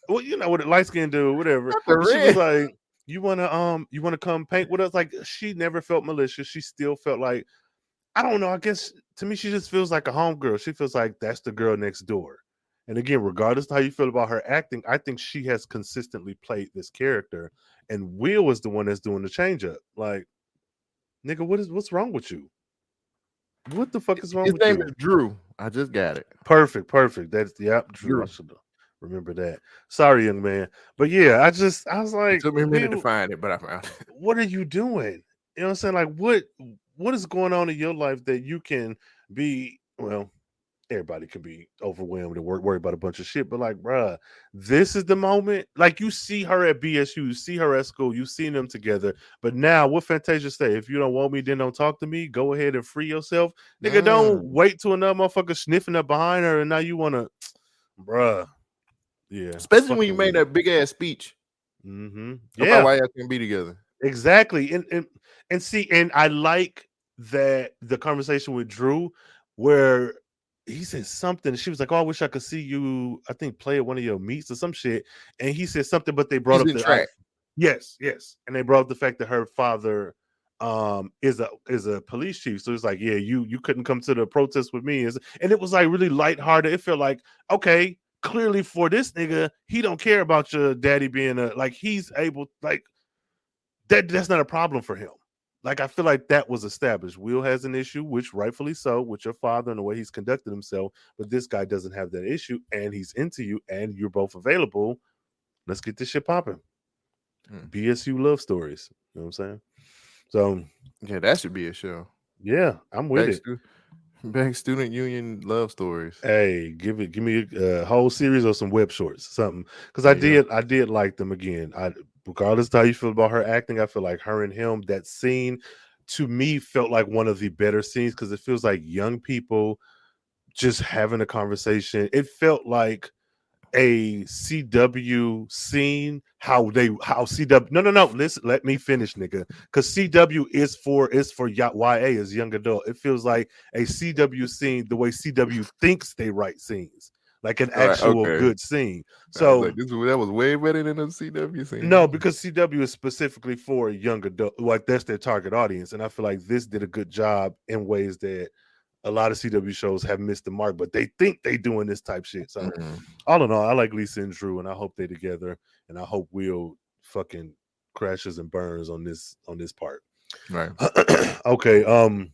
Well, you know what a light skin do, whatever. The she was like, You wanna um you wanna come paint with us? Like she never felt malicious. She still felt like I don't know. I guess to me, she just feels like a homegirl. She feels like that's the girl next door. And again, regardless of how you feel about her acting, I think she has consistently played this character. And Will is the one that's doing the change up. Like, nigga, what is what's wrong with you? What the fuck is wrong His with name you? is Drew. I just got it. Perfect, perfect. That's yep, Drew. Drew. Remember that. Sorry, young man. But yeah, I just I was It like, took me a minute to find it, but I found it. what are you doing? You know what I'm saying? Like what what is going on in your life that you can be well, everybody can be overwhelmed and work worry about a bunch of shit, but like, bruh, this is the moment. Like you see her at BSU, you see her at school, you've seen them together. But now what Fantasia say? If you don't want me, then don't talk to me. Go ahead and free yourself. Nigga, don't wait till another motherfucker sniffing up behind her and now you wanna bruh. Yeah. Especially when you made that big ass speech. Mm-hmm. about Yeah. why y'all can be together. Exactly. And, and and see, and I like that the conversation with Drew where he said something. She was like, Oh, I wish I could see you, I think, play at one of your meets or some shit. And he said something, but they brought He's up the track. yes, yes. And they brought up the fact that her father um is a is a police chief. So it's like, yeah, you you couldn't come to the protest with me. And it was like really lighthearted. It felt like, okay, clearly for this nigga, he don't care about your daddy being a like he's able like that that's not a problem for him. Like I feel like that was established. Will has an issue, which rightfully so, with your father and the way he's conducted himself. But this guy doesn't have that issue, and he's into you, and you're both available. Let's get this shit popping. Hmm. BSU love stories. You know what I'm saying? So Yeah, that should be a show. yeah, I'm with Back, it. stu- back student union love stories. Hey, give it, give me a, uh whole series or some web shorts, something. Because I you did, I did like them again. I, regardless of how you feel about her acting, I feel like her and him, that scene, to me, felt like one of the better scenes because it feels like young people just having a conversation. It felt like a CW scene. How they, how CW? No, no, no. Listen, let me finish, nigga. Because CW is for is for YA is young adult. It feels like a CW scene the way CW thinks they write scenes, like an Right, actual okay. good scene. I was So like, this that was way better than the CW scene. no, because CW is specifically for young adult, like that's their target audience, and I feel like this did a good job in ways that a lot of CW shows have missed the mark, but they think they doing this type shit. So Mhm. all in all, I like Lisa and Drew, and I hope they together, and I hope Will fucking crashes and burns on this on this part. right. okay, um,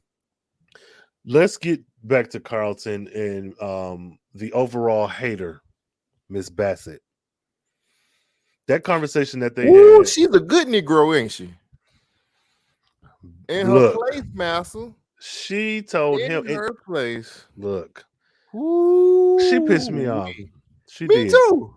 let's get back to Carlton and um the overall hater, Miss Bassett. That conversation that they Ooh, had, she's a good Negro, ain't she? In her Look. place, Master. She told In him, in her place. "Look, Ooh, she pissed me off. She Me did. too.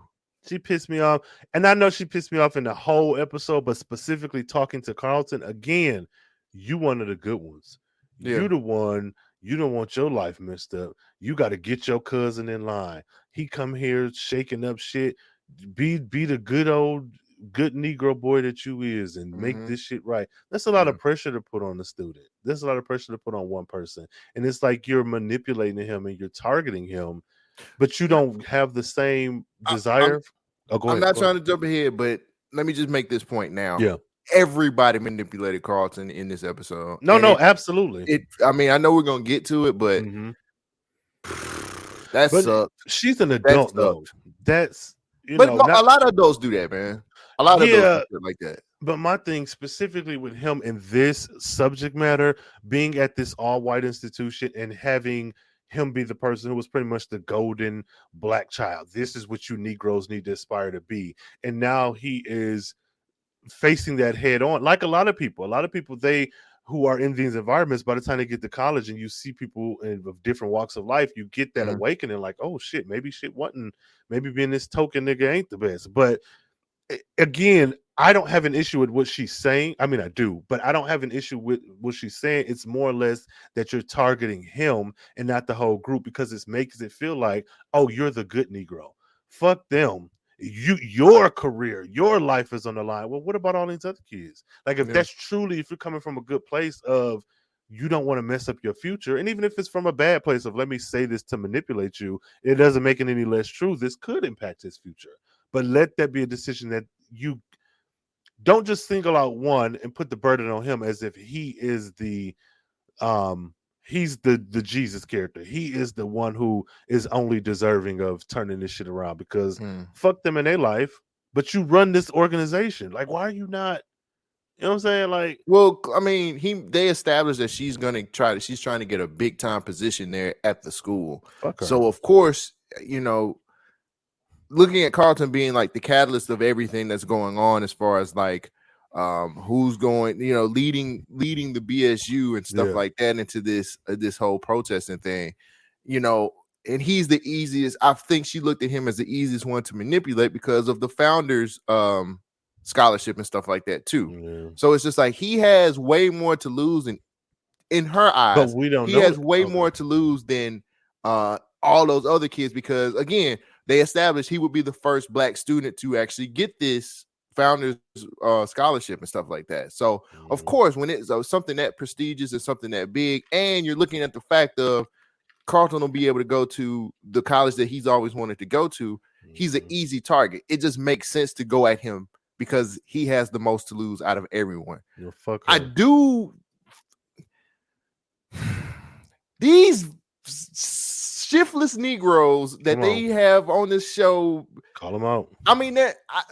She pissed me off, and I know she pissed me off in the whole episode, but specifically talking to Carlton again. You one of the good ones. Yeah. You the one. You don't want your life messed up. You got to get your cousin in line. He come here shaking up shit. Be be the good old good Negro boy that you is, and make Mhm. this shit right. That's a lot Mm-hmm. of pressure to put on the student. There's a lot of pressure to put on one person, and it's like you're manipulating him and you're targeting him, but you don't have the same I- I'm- desire. oh, I'm not trying ahead. to jump ahead, but let me just make this point now. Yeah. everybody manipulated Carlton in this episode. No, And no, absolutely. it. I mean, I know we're gonna get to it, but Mhm. that But sucked. She's an adult though. That's you But know, no, not- a lot of adults do that, man. A lot of Yeah. like that. But my thing specifically with him in this subject matter, being at this all white institution and having him be the person who was pretty much the golden black child. This is what you Negroes need to aspire to be. And now he is facing that head on, like a lot of people. A lot of people, they who are in these environments, by the time they get to college and you see people in, of different walks of life, you get that Mhm. awakening like, oh shit, maybe shit wasn't, maybe being this token nigga ain't the best. But again, I don't have an issue with what she's saying. I mean, I do, but I don't have an issue with what she's saying. It's more or less that you're targeting him and not the whole group because it makes it feel like, oh, you're the good Negro. Fuck them. You your career, your life is on the line. Well, what about all these other kids? Like, if Yeah. that's truly, if you're coming from a good place of you don't want to mess up your future, and even if it's from a bad place of let me say this to manipulate you, it doesn't make it any less true. This could impact his future but let that be a decision that you don't just single out one and put the burden on him as if he is the um he's the the jesus character he is the one who is only deserving of turning this shit around because Hmm. fuck them in their life but you run this organization like why are you not you know what i'm saying like Well, I mean, he they established that she's gonna try to she's trying to get a big time position there at the school. So of course, you know, looking at Carlton being like the catalyst of everything that's going on as far as like um who's going, you know, leading leading the BSU and stuff Yeah. like that into this uh, this whole protesting thing, you know, and he's the easiest. I think she looked at him as the easiest one to manipulate because of the founders um scholarship and stuff like that too. Yeah. So it's just like he has way more to lose in in her eyes but we don't he has it. way Okay. more to lose than uh all those other kids because again they established he would be the first black student to actually get this founders uh scholarship and stuff like that so of Mhm. course when it's uh, something that prestigious and something that big and you're looking at the fact of carlton will be able to go to the college that he's always wanted to go to he's an easy target it just makes sense to go at him because he has the most to lose out of everyone fuck I do. These shiftless Negroes that they have on this show. call them out I mean, that I,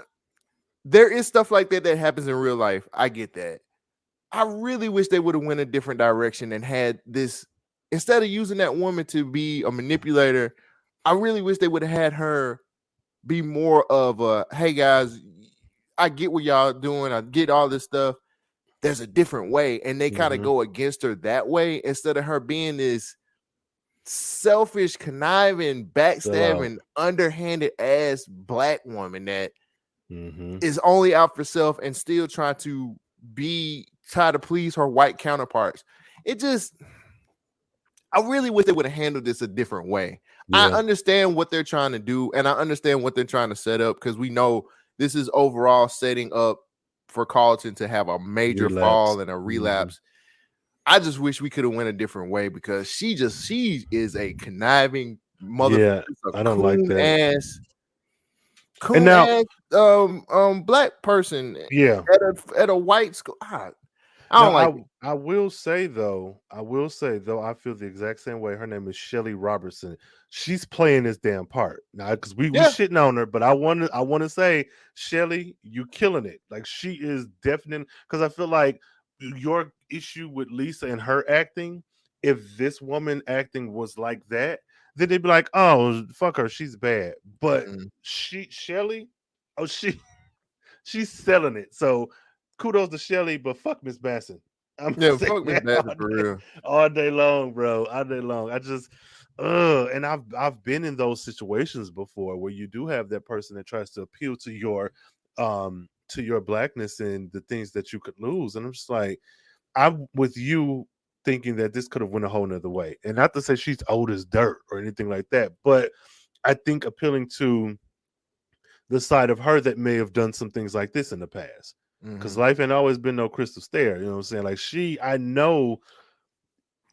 there is stuff like that that happens in real life. I get that. I really wish they would have went a different direction and had this instead of using that woman to be a manipulator. I really wish they would have had her be more of a hey guys, I get what y'all doing. I get all this stuff. There's a different way, and they kind of Mhm. go against her that way instead of her being this selfish, conniving, backstabbing, underhanded ass black woman that hmm is only out for self and still trying to be try to please her white counterparts. It just I really wish they would have handled this a different way. I understand what they're trying to do, and I understand what they're trying to set up because we know this is overall setting up for Carlton to have a major Relapse. fall and a Mhm. relapse. I just wish we could have went a different way because she just she is a conniving mother. Yeah, I don't like that. Ass, coon now- ass, um, um, black person yeah at a at a white school. Ah, I don't Now, like. I, I will say though, I will say though, I feel the exact same way. Her name is Shelly Robertson. She's playing this damn part now because we Yeah. we shitting on her, but I want to I want to say, Shelly, you killing it. Like she is definitely because I feel like your issue with Lisa and her acting. If this woman acting was like that, then they'd be like, "Oh, fuck her, she's bad." But Mm. she Shelly, oh she she's selling it. So kudos to Shelly, but fuck Miss Basson. I'm Yeah, fuck Miss all for day- real. all day long, bro. All day long. I just uh and I've I've been in those situations before where you do have that person that tries to appeal to your um to your blackness and the things that you could lose. And I'm just like, I'm with you thinking that this could have went a whole nother way. And not to say she's old as dirt or anything like that, but I think appealing to the side of her that may have done some things like this in the past because Mhm. life ain't always been no crystal stair. You know what I'm saying? Like she, I know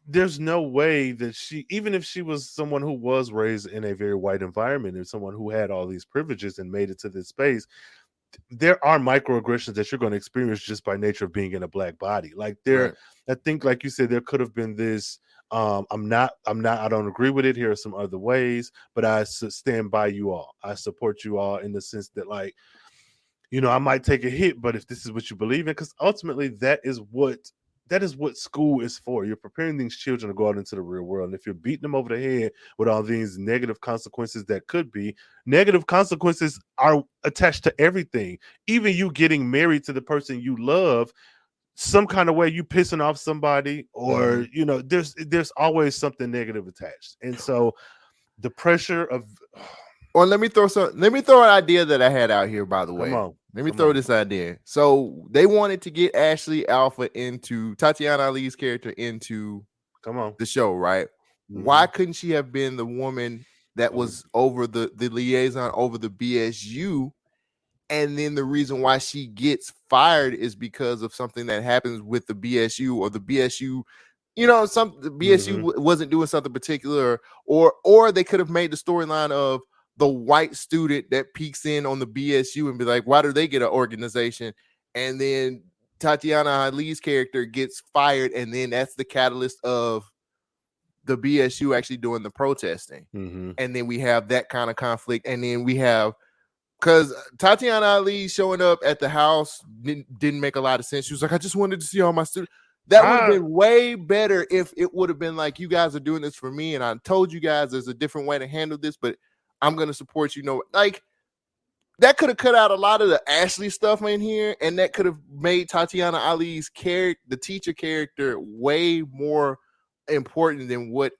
there's no way that she, even if she was someone who was raised in a very white environment and someone who had all these privileges and made it to this space, there are microaggressions that you're going to experience just by nature of being in a black body. Like there, Right. I think, like you said, there could have been this. Um, I'm not, I'm not, I don't agree with it. Here are some other ways, but I stand by you all. I support you all in the sense that, like, you know, I might take a hit, but if this is what you believe in, because ultimately that is what that is what school is for. You're preparing these children to go out into the real world. And if you're beating them over the head with all these negative consequences that could be, negative consequences are attached to everything. Even you getting married to the person you love, some kind of way you pissing off somebody, or mm-hmm. you know, there's there's always something negative attached. And so the pressure of Or let me throw some. Let me throw an idea that I had out here. By the way, come on. Let me come throw on. this idea. So they wanted to get Ashley Alpha into Tatiana Ali's character into Come on. the show, right? Mhm. Why couldn't she have been the woman that was over the the liaison over the BSU? And then the reason why she gets fired is because of something that happens with the BSU or the BSU, you know, some the BSU Mhm. w- wasn't doing something particular, or or they could have made the storyline of the white student that peeks in on the BSU and be like, why do they get an organization? And then Tatiana Ali's character gets fired, and then that's the catalyst of the BSU actually doing the protesting. Mhm. And then we have that kind of conflict. And then we have because Tatiana Ali showing up at the house didn't, didn't make a lot of sense. She was like, I just wanted to see all my students. That would have Ah. been way better if it would have been like, you guys are doing this for me. And I told you guys there's a different way to handle this, but I'm going to support you. No, like that could have cut out a lot of the Ashley stuff in here. And that could have made Tatiana Ali's character, the teacher character, way more important than what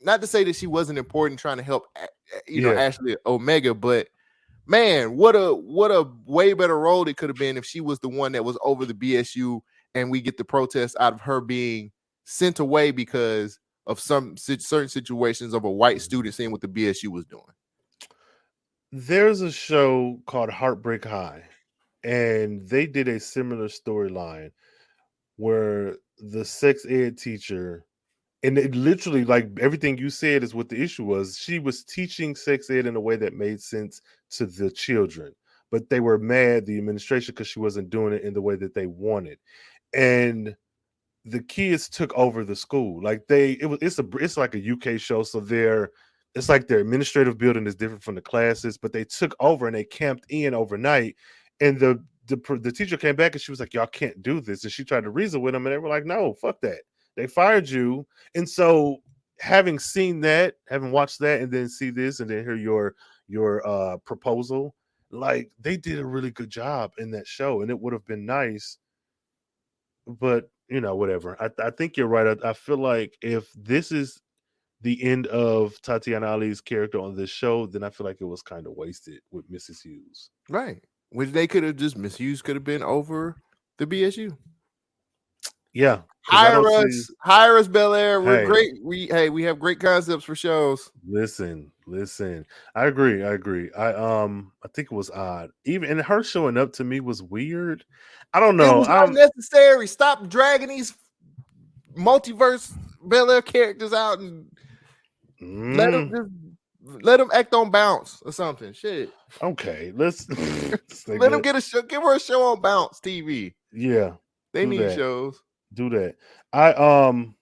not to say that she wasn't important trying to help you know Yeah. Ashley Omega, but man, what a what a way better role it could have been if she was the one that was over the BSU and we get the protest out of her being sent away because of some certain situations of a white student seeing what the BSU was doing. There's a show called Heartbreak High, and they did a similar storyline where the sex ed teacher, and it literally, like everything you said, is what the issue was. She was teaching sex ed in a way that made sense to the children, but they were mad, the administration, because she wasn't doing it in the way that they wanted. And the kids took over the school. Like they, it was, it's a, it's like a UK show, so they're it's like their administrative building is different from the classes, but they took over and they camped in overnight. And the the, the teacher came back and she was like, "Y'all can't do this." And she tried to reason with them, and they were like, "No, fuck that." They fired you. And so, having seen that, having watched that, and then see this, and then hear your your uh proposal, like they did a really good job in that show, and it would have been nice. But you know, whatever. I, I think you're right. I, I feel like if this is the end of Tatiana Ali's character on this show, then I feel like it was kind of wasted with Mrs. Hughes. Right. Which they could have just misused, could have been over the BSU. Yeah. Hire us, see- hire us, Bel-Air. We're Hey. great. We hey, we have great concepts for shows. Listen, listen. I agree. I agree. I um I think it was odd. Even and her showing up to me was weird. I don't it know. was I'm, unnecessary. Stop dragging these multiverse Bel-Air characters out and let them Mm, just let them act on bounce or something. Shit. okay. Let's, Let them that. get a show. Give her a show on bounce TV. yeah. They need that. shows. do that. I um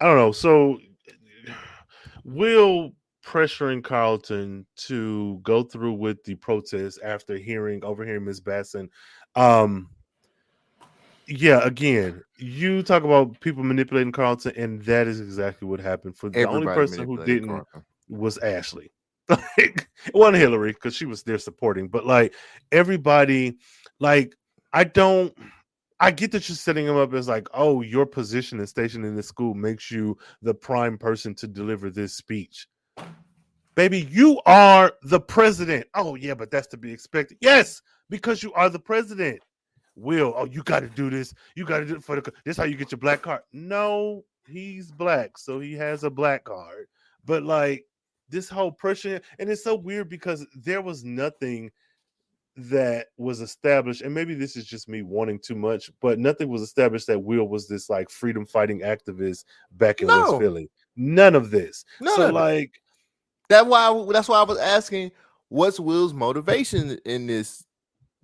I don't know. So will pressuring Carlton to go through with the protest after hearing overhearing Miss Basson. Um yeah, again, you talk about people manipulating Carlton, and that is exactly what happened. For the only person who didn't Carlton. was Ashley. Like it wasn't Hillary because she was there supporting, but like everybody, like I don't. I get that you're setting him up as like, oh, your position and station in this school makes you the prime person to deliver this speech. Baby, you are the president. Oh, yeah, but that's to be expected. Yes, because you are the president. Will, oh, you got to do this. You got to do it for the. This how you get your black card. No, he's black, so he has a black card. But like this whole pressure, and it's so weird because there was nothing that was established, and maybe this is just me wanting too much, but nothing was established that Will was this like freedom fighting activist back in No. West Philly. None of this. None so like, That's why. That's why I was asking, what's Will's motivation in this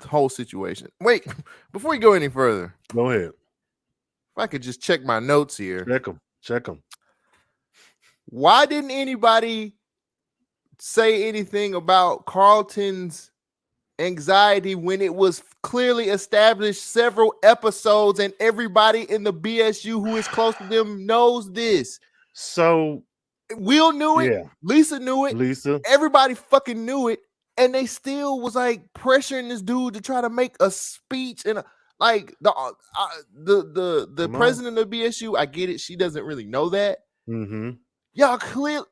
whole situation. Wait, before we go any further, Go ahead. if I could just check my notes here. Check them. Check them. Why didn't anybody say anything about Carlton's anxiety when it was clearly established several episodes and everybody in the BSU who is close to them knows this? So Will knew it, yeah, Lisa knew it, Lisa. everybody fucking knew it, and they still was like pressuring this dude to try to make a speech and a, like the uh, uh, the the the president of BSU. I get it; she doesn't really know that. Mm-hmm. Y'all clear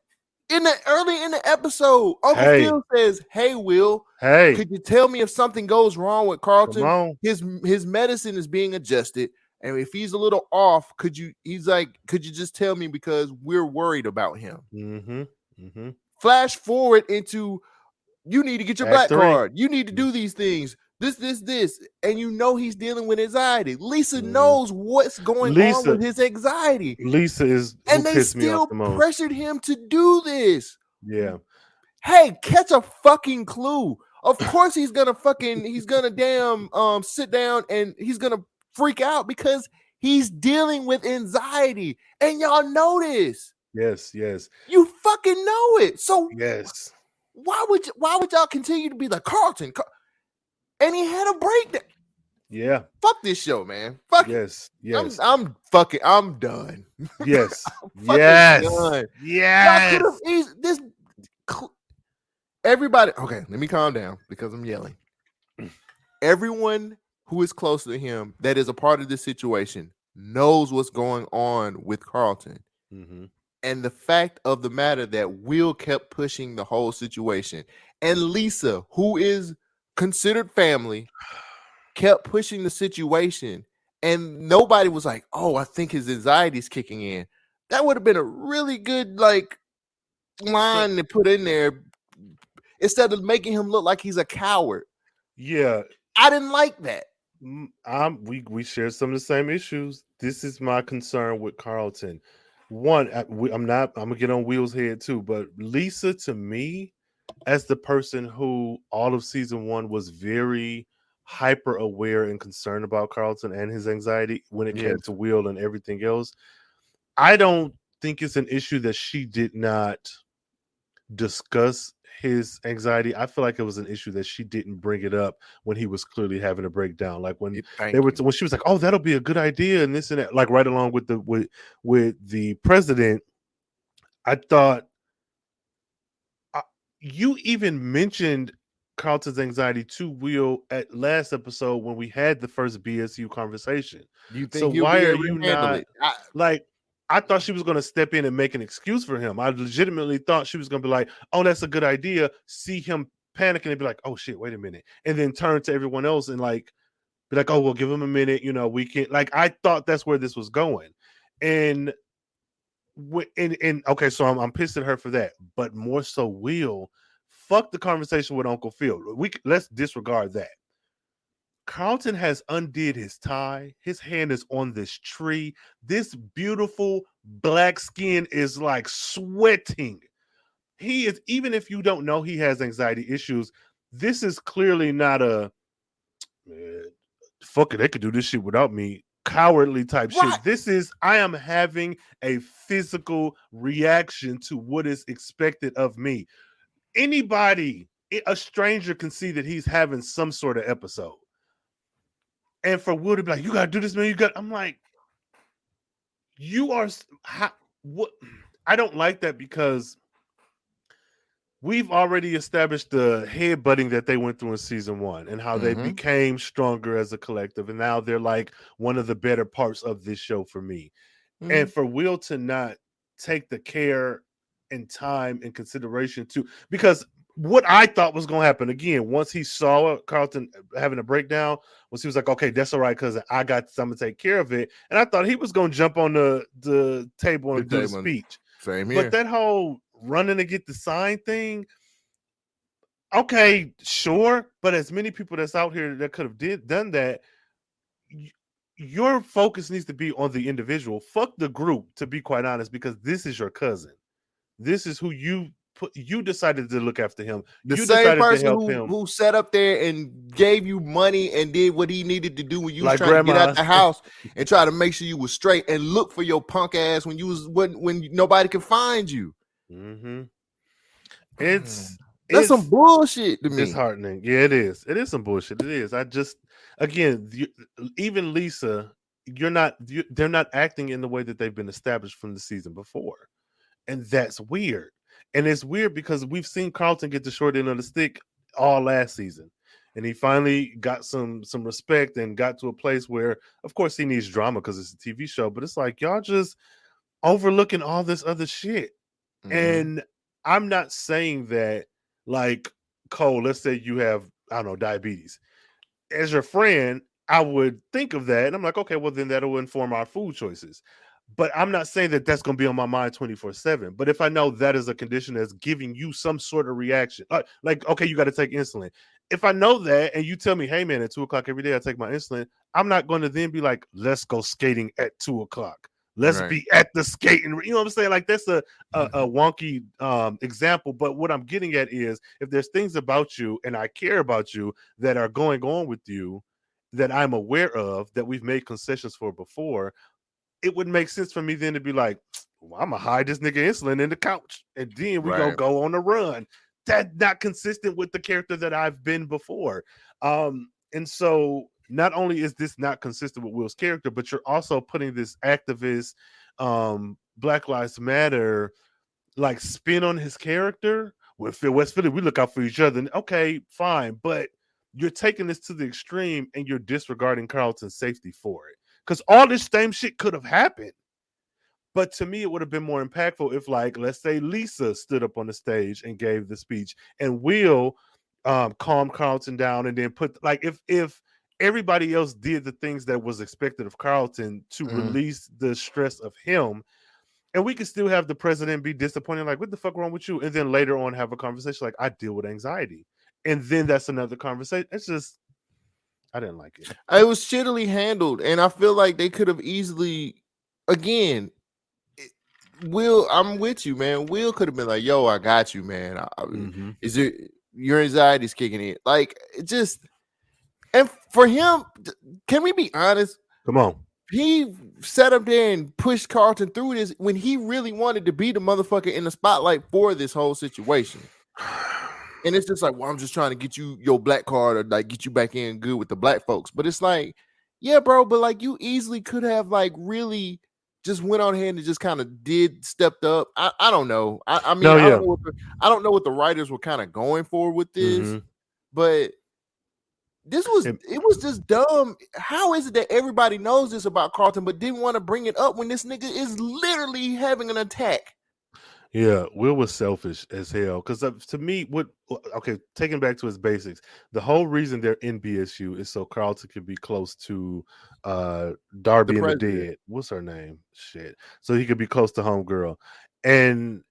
in the early in the episode. Uncle Hey. Phil says, "Hey, Will, Hey, could you tell me if something goes wrong with Carlton? His his medicine is being adjusted." And if he's a little off, could you? He's like, could you just tell me because we're worried about him. Mm-hmm. Mm-hmm. flash forward into you need to get your Act black three. card. You need to do these things. This, this, this, and you know he's dealing with anxiety. Lisa Mhm. knows what's going on with his anxiety, Lisa is and they still the pressured him to do this. yeah. Hey, catch a fucking clue. Of course he's gonna fucking he's gonna damn um sit down and he's gonna freak out because he's dealing with anxiety, and y'all know this. Yes. Yes. You fucking know it. So Yes. Why would why would y'all continue to be like Carlton? Car-" And he had a breakdown. Yeah. Fuck this show, man. Fuck it. Yes. Yes. I'm, I'm fucking. I'm done. Yes. Fucking yes. done. Yes. this. Everybody, okay. Let me calm down because I'm yelling. Everyone who is close to him that is a part of this situation knows what's going on with Carlton. Mm-hmm. And the fact of the matter that Will kept pushing the whole situation, and Lisa, who is considered family, kept pushing the situation, and nobody was like, "Oh, I think his anxiety's kicking in." That would have been a really good like line to put in there instead of making him look like he's a coward. Yeah. I didn't like that. Mm, I'm we we share some of the same issues. This is my concern with Carlton. One, I, we, I'm not. I'm gonna get on Will's head too, but Lisa to me, as the person who all of season one was very hyper aware and concerned about Carlton and his anxiety when it came to Will and everything else. I don't think it's an issue that she did not discuss his anxiety. I feel like it was an issue that she didn't bring it up when he was clearly having a breakdown. Like when Thank they were you. when she was like, "Oh, that'll be a good idea," and this and that, like right along with the with with the president. I thought I, you even mentioned Carlton's anxiety to Will at last episode when we had the first BSU conversation. you think so why are you not- it? I- Like, I thought she was going to step in and make an excuse for him. I legitimately thought she was going to be like, "Oh, that's a good idea." See him panicking and be like, "Oh shit, wait a minute," and then turn to everyone else and like be like, "Oh, well, give him a minute." You know, we can. Like, I thought that's where this was going, and and and okay, so I'm I'm pissed at her for that, but more so, Will, fuck the conversation with Uncle Phil. We let's disregard that. Carlton has undid his tie. His hand is on this tree. This beautiful black skin is like sweating. He is, even if you don't know he has anxiety issues, this is clearly not a man, fuck it, they could do this shit without me. Cowardly type Right. shit. This is I am having a physical reaction to what is expected of me. Anybody, a stranger can see that he's having some sort of episode and for Will to be like, "You gotta do this, man. You got." I'm like, "You are how, what?" I don't like that because we've already established the headbutting that they went through in season one and how they Mhm. became stronger as a collective, and now they're like one of the better parts of this show for me. Mm-hmm. And for Will to not take the care and time and consideration to because what I thought was going to happen again once he saw Carlton having a breakdown was he was like, okay, that's all right because I got someone to take care of it, and I thought he was going to jump on the the table and The do the and- speech. Same here. But that whole running to get the sign thing, okay, sure. But as many people that's out here that could have did done that, your focus needs to be on the individual. Fuck the group, to be quite honest, because this is your cousin. This is who you put you decided to look after him. The you same decided to person help who, him. who sat up there and gave you money and did what he needed to do when you was Like trying to get out the house and try to make sure you was straight and look for your punk ass when you was when when nobody could find you. hmm It's That's it's some bullshit to me. disheartening. Yeah, it is. It is some bullshit. It is. I just again, you, even Lisa, you're not. You, they're not acting in the way that they've been established from the season before, and that's weird. And it's weird because we've seen Carlton get the short end of the stick all last season, and he finally got some some respect and got to a place where, of course, he needs drama because it's a TV show. But it's like y'all just overlooking all this other shit. Mhm. And I'm not saying that, like Cole, let's say you have, I don't know, diabetes. As your friend, I would think of that. And I'm like, okay, well, then that'll inform our food choices. But I'm not saying that that's going to be on my mind 24 7. But if I know that is a condition that's giving you some sort of reaction, uh, like, okay, you got to take insulin. If I know that and you tell me, hey, man, at two o'clock every day I take my insulin, I'm not going to then be like, let's go skating at two o'clock. Let's Right. be at the skating. You know what I'm saying? Like, that's a, a, a wonky um, example. But what I'm getting at is if there's things about you and I care about you that are going on with you that I'm aware of that we've made concessions for before, it would make sense for me then to be like, well, I'm gonna hide this nigga insulin in the couch and then we gonna go on a run. That's not consistent with the character that I've been before. Um, and so not only is this not consistent with Will's character, but you're also putting this activist, um, Black Lives Matter like spin on his character. With Phil West Philly, we look out for each other. And, okay, fine, but you're taking this to the extreme and you're disregarding Carlton's safety for it. Because all this same shit could have happened. But to me, it would have been more impactful if, like, let's say Lisa stood up on the stage and gave the speech, and Will um calmed Carlton down, and then put like if if everybody else did the things that was expected of Carlton to Mhm. release the stress of him, and we could still have the president be disappointed, like, what the fuck wrong with you? And then later on have a conversation like, I deal with anxiety. And then that's another conversation. It's just, I didn't like it. It was shittily handled, and I feel like they could have easily, again, it- Will. I'm with you, man. Will could have been like, "Yo, I got you, man. I, I- Mm-hmm. Is it your anxiety's kicking in? Like, it just." And for him, can we be honest? Come on. He sat up there and pushed Carlton through this when he really wanted to be the motherfucker in the spotlight for this whole situation. And it's just like, well, I'm just trying to get you your black card or like get you back in good with the black folks. But it's like, yeah, bro, but like you easily could have like really just went on ahead and just kind of did stepped up. I, I don't know. I, I mean, No, I, don't know what the, I don't know what the writers were kind of going for with this, Mhm. but this was It- it was just dumb. How is it that everybody knows this about Carlton but didn't want to bring it up when this nigga is literally having an attack? Yeah, Will was selfish as hell. Because to me, what okay, taking back to his basics, the whole reason they're in BSU is so Carlton could be close to uh Darby and the. Dead. What's her name? Shit. So he could be close to Homegirl. And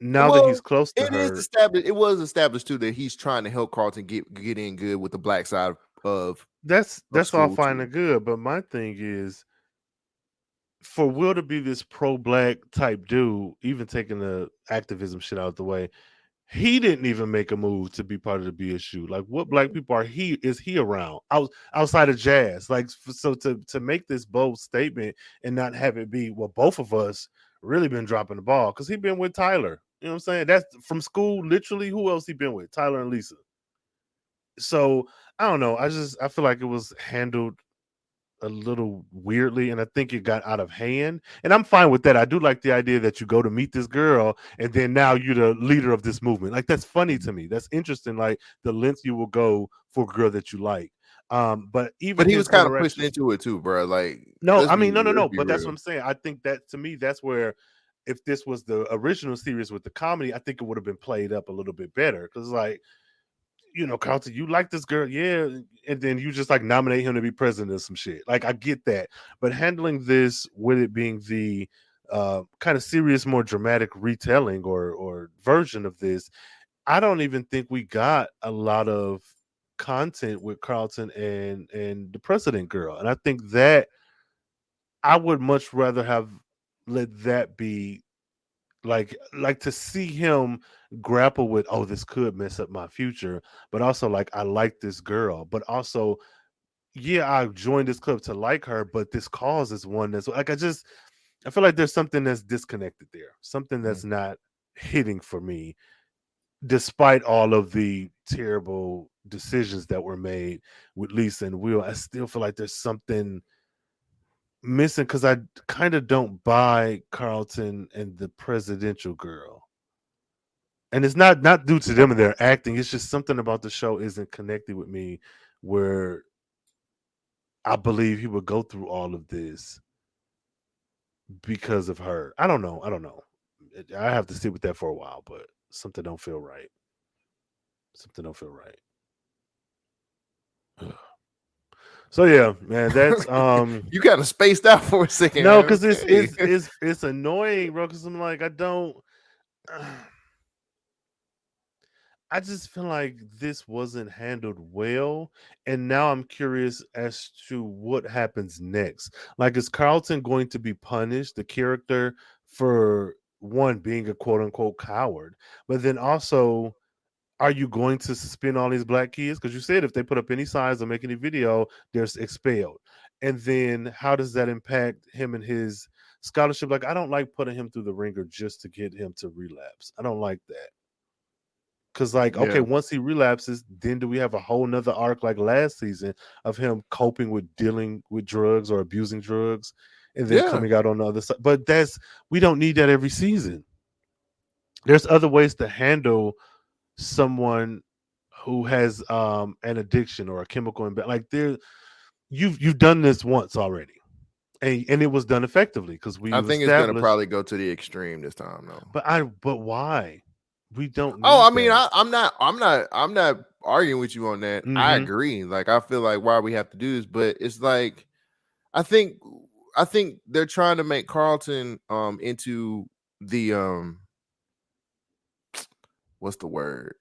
now that he's close to It is her, established. It was established too that he's trying to help Carlton get get in good with the black side of. that's that's all fine too. and good. But my thing is for Will to be this pro-black type dude, even taking the activism shit out the way, he didn't even make a move to be part of the BSU. Like, what black mm-hmm. people are he is he around out, outside of jazz? Like, so to to make this bold statement and not have it be well, both of us really been dropping the ball because he been with Tyler. You know what I'm saying? That's from school. Literally, who else he been with? Tyler and Lisa. So I don't know. I just I feel like it was handled a little weirdly, and I think it got out of hand. And I'm fine with that. I do like the idea that you go to meet this girl, and then now you're the leader of this movement. Like that's funny to me. That's interesting. Like the length you will go for a girl that you like. Um, but even But he was kind of pushed into it too, bro. Like no, I mean, no, no, no. But that's what I'm saying. I think that to me, that's where if this was the original series with the comedy, I think it would have been played up a little bit better. Because like, you know, Carlton, you like this girl, yeah, and then you just like nominate him to be president or some shit. Like, I get that, but handling this with it being the uh, kind of serious, more dramatic retelling or or version of this, I don't even think we got a lot of content with Carlton and and the president girl, and I think that I would much rather have let that be like like to see him grapple with oh this could mess up my future but also like i like this girl but also yeah i joined this club to like her but this cause is one that's like i just i feel like there's something that's disconnected there something Mm. that's not hitting for me despite all of the terrible decisions that were made with lisa and will i still feel like there's something missing because I kind of don't buy Carlton and the presidential girl. And it's not not due to them and their acting. It's just something about the show isn't connected with me where I believe he would go through all of this because of her. I don't know. I don't know. I have to sit with that for a while, but something don't feel right. Something don't feel right. So yeah, man, that's um You got to spaced out for a second. no, because it's, it's it's it's annoying, bro. Because I'm like, I don't. I just feel like this wasn't handled well, and now I'm curious as to what happens next. Like, is Carlton going to be punished, the character, for one being a quote unquote coward, but then also, are you going to suspend all these black kids? Because you said if they put up any signs or make any video, they're expelled. And then how does that impact him and his scholarship? Like, I don't like putting him through the ringer just to get him to relapse. I don't like that. Cause like, okay, once he relapses, then do we have a whole nother arc like last season of him coping with dealing with drugs or abusing drugs and then Yeah. coming out on the other side? But that's we don't need that every season. There's other ways to handle someone who has um an addiction or a chemical imbalance. Like there, you've you've done this once already, and and it was done effectively because we. I think it's gonna probably go to the extreme this time, though. But I but why? We don't. Oh, I mean, that. I, I'm not, I'm not, I'm not arguing with you on that. I Mhm. agree. Like, I feel like why we have to do this, but it's like, I think, I think they're trying to make Carlton um into the um, what's the word,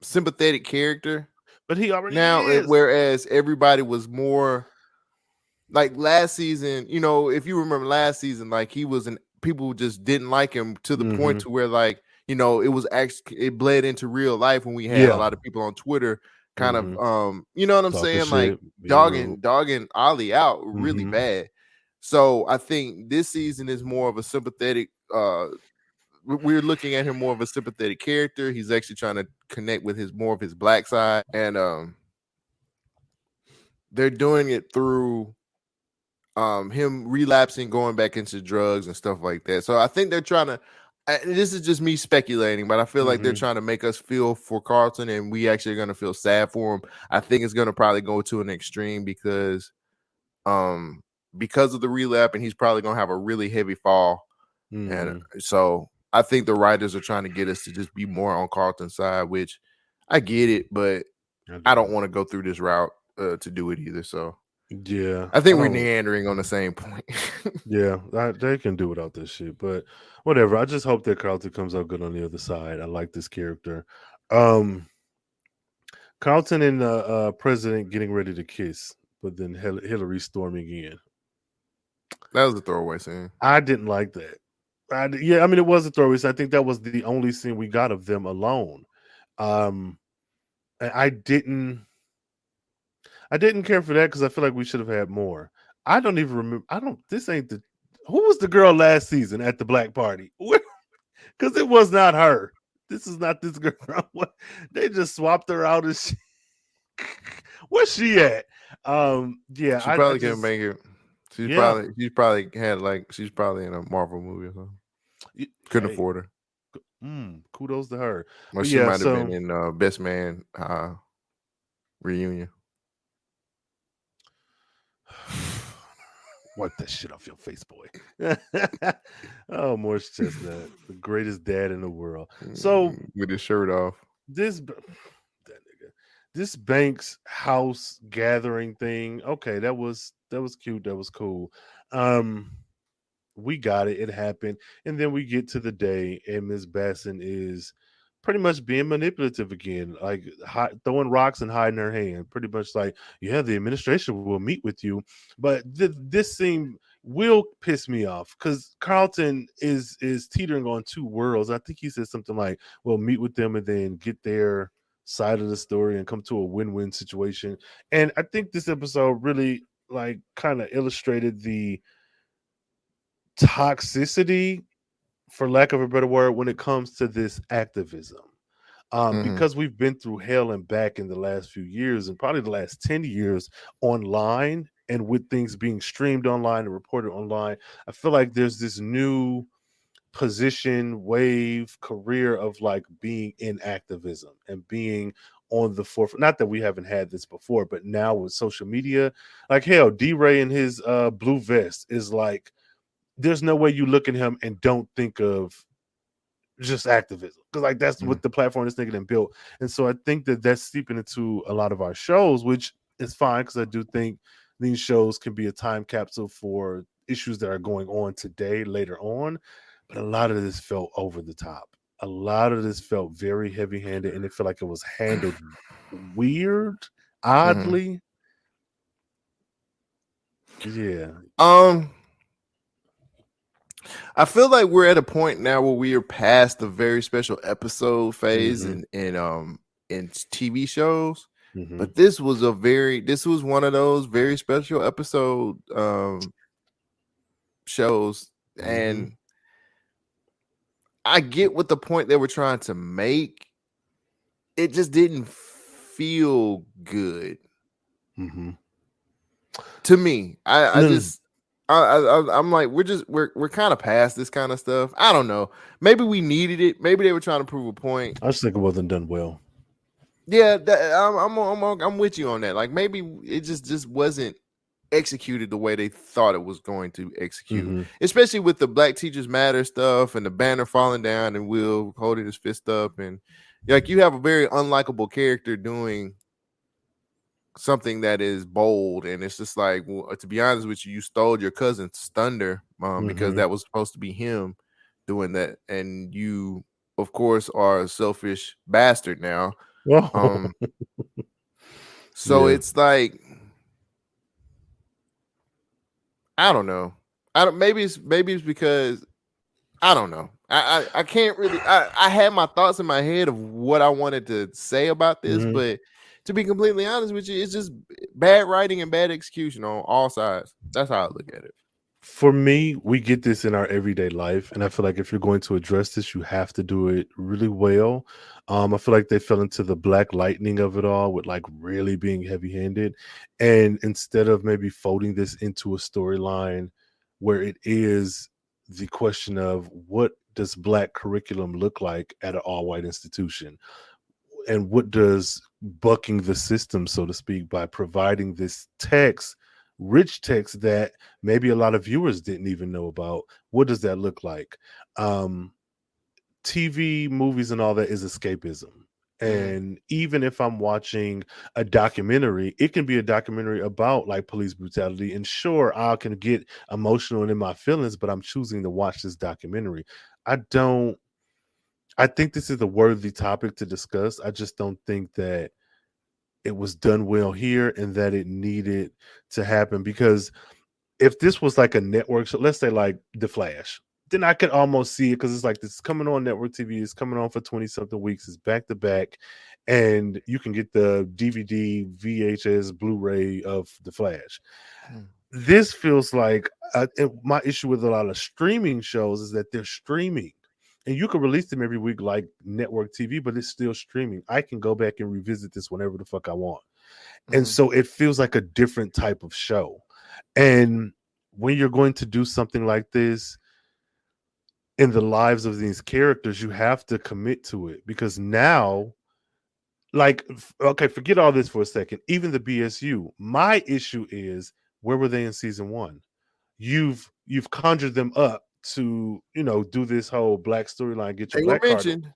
sympathetic character but he already now. it- is. whereas everybody was more like last season. You know, if you remember last season, like he was an people just didn't like him to the point Mhm. to where like you know it was actually it bled into real life when we had Yeah. a lot of people on Twitter kind Mhm. of um you know what I'm Talking saying like dogging rude. dogging Olly out really Mhm. bad. So I think this season is more of a sympathetic uh we're looking at him more of a sympathetic character. He's actually trying to connect with his more of his black side and um they're doing it through um him relapsing going back into drugs and stuff like that. So I think they're trying to I- this is just me speculating, but I feel like they're Mhm. trying to make us feel for Carlton, and we actually are going to feel sad for him. I think it's going to probably go to an extreme because, um, because of the relapse, and he's probably going to have a really heavy fall. Mhm. And so I think the writers are trying to get us to just be more on Carlton's side, which I get it, but I don't want to go through this route uh, to do it either. So Yeah, I think we're don't- meandering on the same point. Yeah, I, they can do without this shit, but whatever. I just hope that Carlton comes out good on the other side. I like this character. Um Carlton and the uh, president getting ready to kiss, but then Hil- Hillary storming in. that was a throwaway scene. I didn't like that. I, yeah, I mean it was a throwaway. scene. I think that was the only scene we got of them alone. Um, I didn't. I didn't care for that because I feel like we should have had more. I don't even remember. I don't. This ain't the. Who was the girl last season at the black party? Because it was not her. This is not this girl. They just swapped her out as she. Where's she at? Um, yeah, She I- I probably just- can't make it. She's Yeah. probably she's probably had like she's probably in a Marvel movie or something. Couldn't hey, afford her. Mm, kudos to her. But she yeah, might have so- been in uh, Best Man uh, reunion. Wipe that shit off your face, boy. oh, Morris Chestnut, the greatest dad in the world. So- Mm, with his shirt off. This that nigga, this Banks house gathering thing. Okay, that was that was cute. That was cool. Um, we got it. It happened, and then we get to the day, and Miss Basson is pretty much being manipulative again, like throwing rocks and hiding her hand. Pretty much like, yeah, the administration will meet with you, but th- this seemed will piss me off because Carlton is is teetering on two worlds. I think he said something like, "Well, meet with them and then get their side of the story and come to a win-win situation." And I think this episode really like kind of illustrated the toxicity, for lack of a better word, when it comes to this activism. Um, Mhm. because we've been through hell and back in the last few years and probably the last 10 years online and with things being streamed online and reported online, I feel like there's this new position, wave, career of like being in activism and being on the forefront. Not that we haven't had this before, but now with social media, like hell, DeRay and his uh blue vest is like there's no way you look at him and don't think of just activism because like that's what the platform is thinking and built. And so i think that that's seeping into a lot of our shows which is fine because i do think these shows can be a time capsule for issues that are going on today later on but a lot of this felt over the top. A lot of this felt very heavy handed and it felt like it was handled weird oddly. Yeah. Um, I feel like we're at a point now where we are past the very special episode phase Mhm. in in um in TV shows. Mhm. But this was a very this was one of those very special episode um shows, and I get what the point they were trying to make. It just didn't feel good Mhm. to me. I, I just I, I'm like we're just we're we're kind of past this kind of stuff. I don't know. Maybe we needed it. Maybe they were trying to prove a point. i just think it wasn't done well Yeah, that, I'm, I'm I'm I'm with you on that. Like maybe it just just wasn't executed the way they thought it was going to execute. Mhm. Especially with the Black Teachers Matter stuff and the banner falling down and Will holding his fist up and like you have a very unlikable character doing something that is bold and it's just like well, to be honest with you you stole your cousin's thunder um, because Mhm. that was supposed to be him doing that and you of course are a selfish bastard now um so Yeah. it's like i don't know i don't maybe it's maybe it's because i don't know i i, I can't really I, I had my thoughts in my head of what i wanted to say about this Mhm. but to be completely honest with you it's just bad writing and bad execution on all sides. That's how i look at it. For me, we get this in our everyday life, and I feel like if you're going to address this, you have to do it really well. Um, I feel like they fell into the black lightning of it all with like really being heavy-handed, and instead of maybe folding this into a storyline where it is the question of what does black curriculum look like at an all-white institution, and what does bucking the system, so to speak, by providing this text rich text that maybe a lot of viewers didn't even know about what does that look like? Um tv movies and all that is escapism. And even if i'm watching a documentary it can be a documentary about like police brutality. And sure i can get emotional and in my feelings but i'm choosing to watch this documentary. I don't i think this is a worthy topic to discuss. I just don't think that it was done well here and that it needed to happen because if this was like a network so let's say like the flash then i could almost see it because it's like this is coming on network tv it's coming on for 20 something weeks it's back to back and you can get the dvd vhs blu-ray of the flash. Hmm. this feels like uh, it- my issue with a lot of streaming shows is that they're streaming and you can release them every week like network TV, but it's still streaming. I can go back and revisit this whenever the fuck I want. And Mhm. so it feels like a different type of show. And when you're going to do something like this in the lives of these characters, you have to commit to it because now, like, okay, forget all this for a second. Even the BSU, my issue is where were they in season one? You've you've conjured them up to you know do this whole black storyline, get your they were black card. mentioned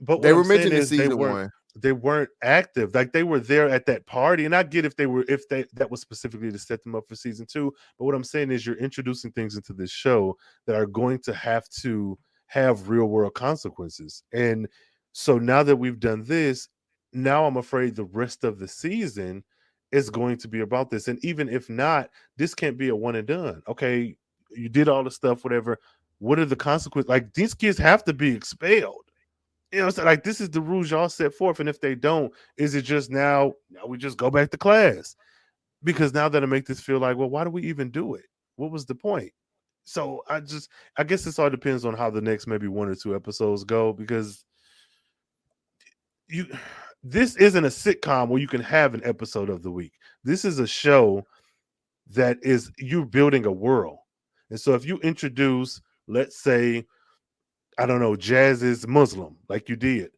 But what they I'm were saying mentioned in they season weren't- one they weren't active like they were there at that party and i get if they were if they that was specifically to set them up for season two but what i'm saying is you're introducing things into this show that are going to have to have real world consequences and so now that we've done this now i'm afraid the rest of the season is going to be about this. And even if not, this can't be a one and done. Okay, you did all the stuff, whatever. What are the consequences? Like these kids have to be expelled. You know, so like this is the rules y'all set forth. And if they don't, is it just now, now we just go back to class? Because now that'll make this feel like, well, why do we even do it? What was the point? So I just I guess this all depends on how the next maybe one or two episodes go because you this isn't a sitcom where you can have an episode of the week. This is a show that is you're building a world. And so if you introduce, let's say, I don't know, Jazz is Muslim, like you did.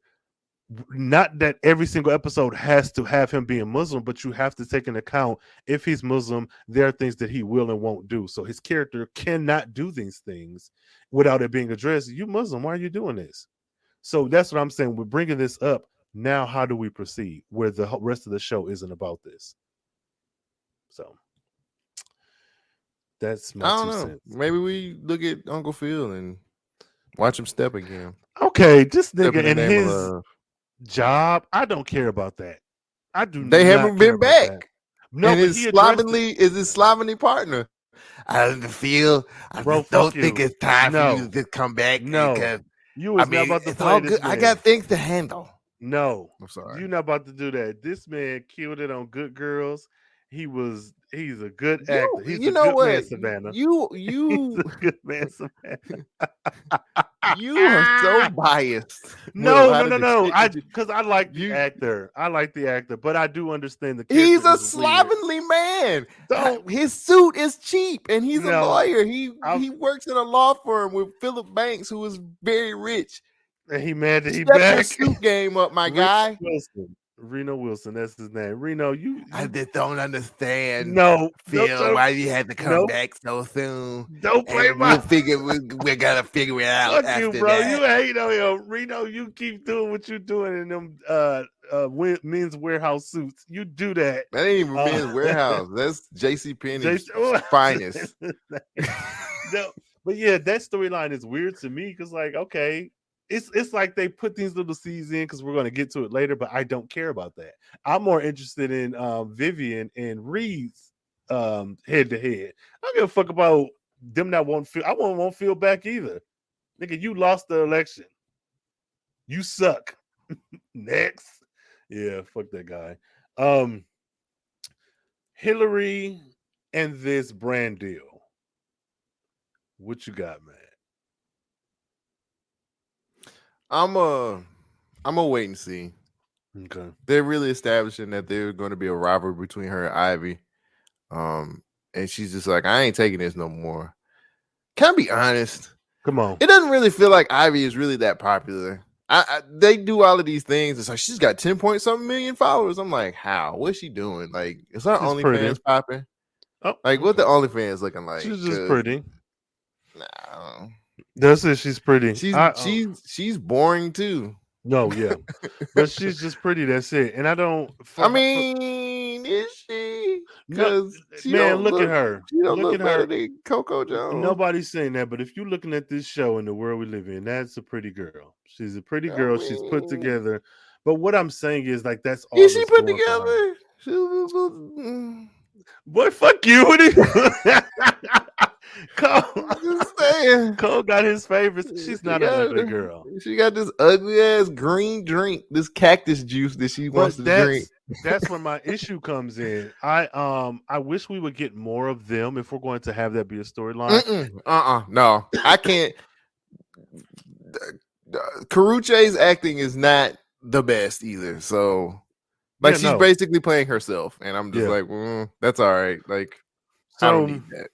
Not that every single episode has to have him being Muslim, but you have to take into account if he's Muslim, there are things that he will and won't do. So his character cannot do these things without it being addressed. You Muslim, why are you doing this? So that's what I'm saying. We're bringing this up now, how do we proceed? Where the rest of the show isn't about this. So that's my I don't know. cents. Maybe we look at Uncle Phil and watch him step again. Okay, this Step nigga in and his job, I don't care about that. I do. They haven't been about that. back. No, and his it. slovenly is his slovenly partner. I don't feel. I Bro, just don't think you. it's time No. for you to come back. No. because, You was I mean, not about to it's play all this good. I got things to handle. no. I'm sorry. You're not about to do that. This man killed it on Good Girls. He was. He's a good You- actor. He's you a know good what? man, Savannah. You you good man, Savannah. you are so biased. No, no, no, no. I because I like the You- actor. I like the actor, but I do understand the. He's a is weird. slovenly man. Don't His suit is cheap, and he's a lawyer. He I'm- he works in a law firm with Philip Banks, who is very rich. and he mad that he Step your suit game up, my guy. Wilson. Reno Wilson. That's his name. Reno, you. I just don't understand. no, Phil, don't, why you had to come Nope. back so soon? don't play my. we'll figure we, we're gonna figure it out. Fuck you, bro. that. You hate on him, Reno. You keep doing what you're doing in them uh uh Men's Wearhouse suits. You do that. that ain't even Uh, Men's Wearhouse. That's JC Penney's finest. no, but yeah, that storyline is weird to me because, like, okay, it's it's like they put these little scenes in because we're going to get to it later, but I don't care about that. I'm more interested in um, Vivian and Reed's um, head to head. I don't give a fuck about them not won't feel. I won't won't feel back either. Nigga, you lost the election. You suck. Next, yeah, fuck that guy. Um, Hillary and this brand deal. What you got, man? I'm a I'm a wait and see. Okay. They're really establishing that there's going to be a rivalry between her and Ivy. Um, and she's just like, I ain't taking this no more. Can I be honest? Come on. It doesn't really feel like Ivy is really that popular. I, I they do all of these things. It's like she's got 10 point something million followers. I'm like, how? What's she doing? Like, is her She's pretty. OnlyFans popping? Oh, Like, what the OnlyFans looking like? she's just pretty. Nah, I don't know. That's it. She's pretty. she's I- she's um, she's boring too. no, yeah, but she's just pretty. That's it. And I don't. for- I for- mean, is she? Because man, look, look, at her. She don't Look look, at her. than Coco Jones. Nobody's saying that, but if you're looking at this show in the world we live in, that's a pretty girl. She's a pretty I girl. She's put together. But what I'm saying is like that's all. Is she put for together? She was- was- Boy, fuck you. What are you- Cole, Just saying. Cole got his favorites. She's She not an got- ugly girl. She got this ugly ass green drink, this cactus juice that she But wants to drink. that's where my issue comes in. I um I wish we would get more of them if we're going to have that be a storyline. Uh-uh, no, I can't. Karrueche's acting is not the best either. So, like, Yeah, she's no. basically playing herself, and I'm just Yeah. like, mm, that's all right. Like, I So don't need that.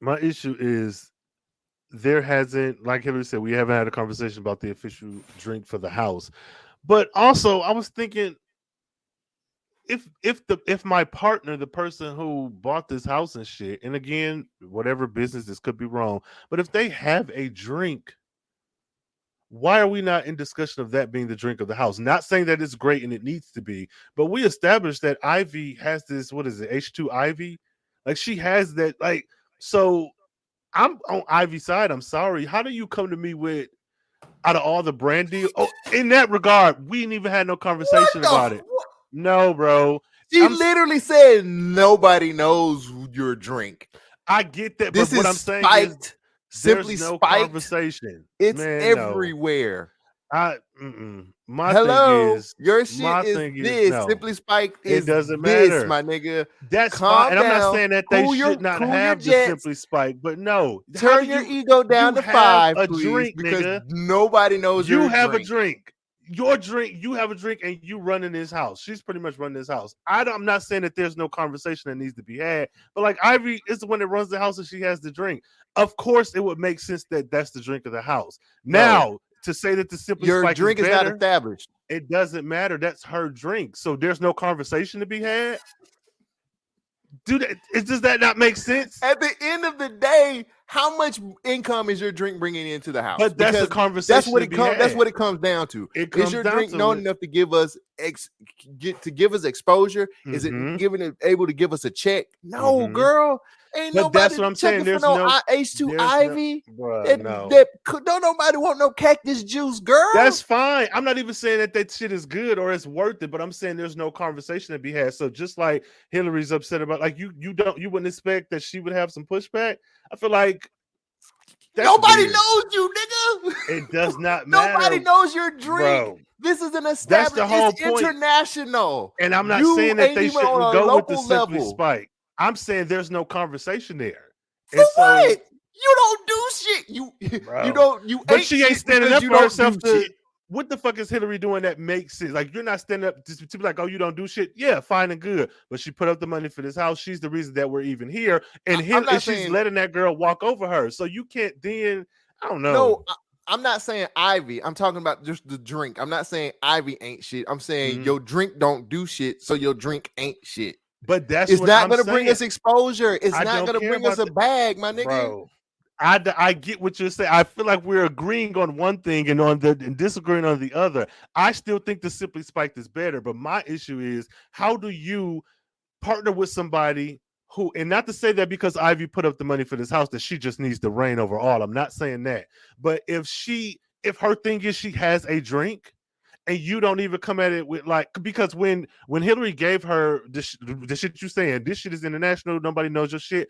My issue is there hasn't, like Hillary said, we haven't had a conversation about the official drink for the house. But also, I was thinking if if the if my partner, the person who bought this house and shit, and again, whatever business this could be wrong, but if they have a drink, why are we not in discussion of that being the drink of the house? Not saying that it's great and it needs to be, but we established that Ivy has this, what is it, H2 Ivy? Like she has that, like, so I'm on Ivy's side. I'm sorry. How do you come to me with out of all the brand deal? Oh, in that regard, we ain't even had no conversation about it. No, bro. She I'm- literally said nobody knows your drink. I get that, This but what I'm saying spiked. is simply no spiked. conversation. It's Man, no. everywhere. I mm-mm. My Hello, thing is your shit is thing is this. no. Simply spiked it doesn't this, matter. my nigga. that's calm fine. And I'm not saying that they cool your- should not cool have the simply spike, but no. Turn do your you, ego down you to five, a please, drink, because nigga. nobody knows you have drink. a drink. Your drink, you have a drink, and you run in this house. She's pretty much running this house. I don't, I'm not saying that there's no conversation that needs to be had, but like Ivy is the one that runs the house and she has the drink. Of course, it would make sense that that's the drink of the house. Now, to say that the simply Your spike drink is is not established. it doesn't matter. That's her drink. So there's no conversation to be had. Do that? Is, does that not make sense? At the end of the day, how much income is your drink bringing into the house? But that's the Because conversation. that's what it comes. That's what it comes down to. it Is comes your drink known it. enough to give us ex, get to give us exposure? Is it Mhm. giving it able to give us a check? No, Mhm. girl. Ain't But nobody that's what I'm saying, there's no, no- H two there's no- Ivy. Bruh, that, no. that don't nobody want no cactus juice, girl. That's fine. I'm not even saying that that shit is good or it's worth it, but I'm saying there's no conversation to be had. So just like Hillary's upset about, like you, you don't, you wouldn't expect that she would have some pushback. I feel like that's nobody weird. knows you, nigga. It does not matter. Nobody knows your drink. bro. This is an the whole It's point. international. And I'm not You saying that they shouldn't go with the simply spike. I'm saying there's no conversation there. For And so- what? You don't do shit. You Bro. you don't you. But she ain't standing up for herself to. What the fuck is Hillary doing that makes sense? Like you're not standing up to, to be like, oh, you don't do shit. Yeah, fine and good. But she put up the money for this house. She's the reason that we're even here. And, I- I'm Hil- not and she's saying- letting that girl walk over her. So you can't then. I don't know. No, I, I'm not saying Ivy. I'm talking about just the drink. I'm not saying Ivy ain't shit. I'm saying Mhm. your drink don't do shit, so your drink ain't shit. But that's It's not gonna bring us exposure. It's I not gonna bring us a about bag, my nigga. Bro, I get what you're saying. I feel like we're agreeing on one thing and on the and disagreeing on the other. I still think the simply spiked is better, but my issue is how do you partner with somebody who and not to say that because Ivy put up the money for this house that she just needs to reign over all. I'm not saying that. But if she if her thing is she has a drink and you don't even come at it with like because when when Hillary gave her the, sh- the shit you saying this shit is international nobody knows your shit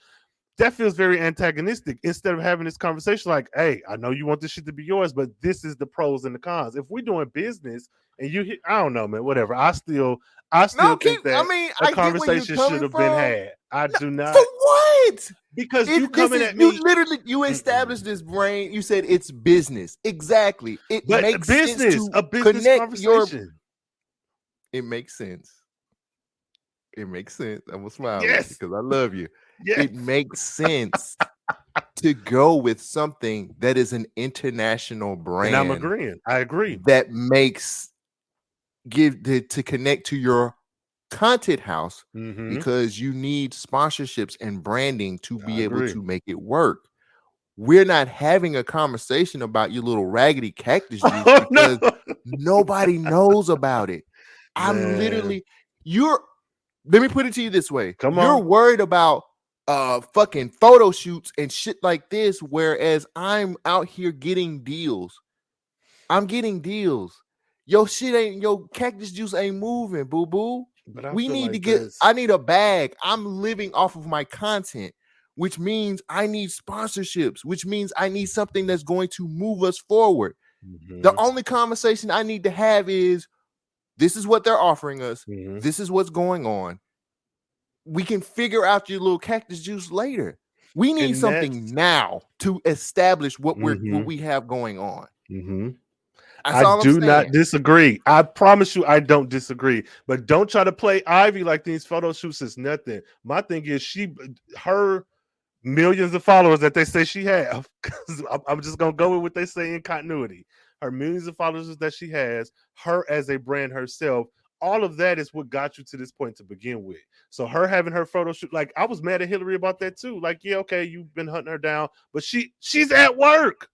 that feels very antagonistic instead of having this conversation like hey I know you want this shit to be yours but this is the pros and the cons if we're doing business and you hit I don't know man whatever I still I still No, think keep. that I mean, a I get where you're conversation should have been had I do not For because It- you coming is- at me You literally you established this brain. You said it's business. Exactly. It but makes business sense to a business connect your. conversation It makes sense. It makes sense. I'm gonna smile Yes. because I love you. yeah It makes sense to go with something that is an international brand and I'm agreeing I agree that makes give the, to connect to your content house Mhm. because you need sponsorships and branding to I be able to make it work. We're not having a conversation about your little raggedy cactus juice Oh, because no. nobody knows about it. I'm Man. literally you're let me put it to you this way. Come on. You're worried about uh fucking photo shoots and shit like this, whereas I'm out here getting deals. I'm getting deals. Your shit ain't your cactus juice ain't moving, boo boo. But I We need to get this- I need a bag. I'm living off of my content, which means I need sponsorships, which means I need something that's going to move us forward. The Mhm, only conversation I need to have is this is what they're offering us. mhm. This is what's going on. We can figure out your little cactus juice later. We need And something now to establish what we're Mhm. what we have going on. I do not disagree. I promise you, I don't disagree. But don't try to play Ivy like these photo shoots is nothing. My thing is, she, her millions of followers that they say she have. I'm just gonna go with what they say in continuity. Her millions of followers that she has, her as a brand herself. All of that is what got you to this point to begin with. So her having her photo shoot, like I was mad at Hillary about that too. Like, yeah, okay, you've been hunting her down, but she she's at work.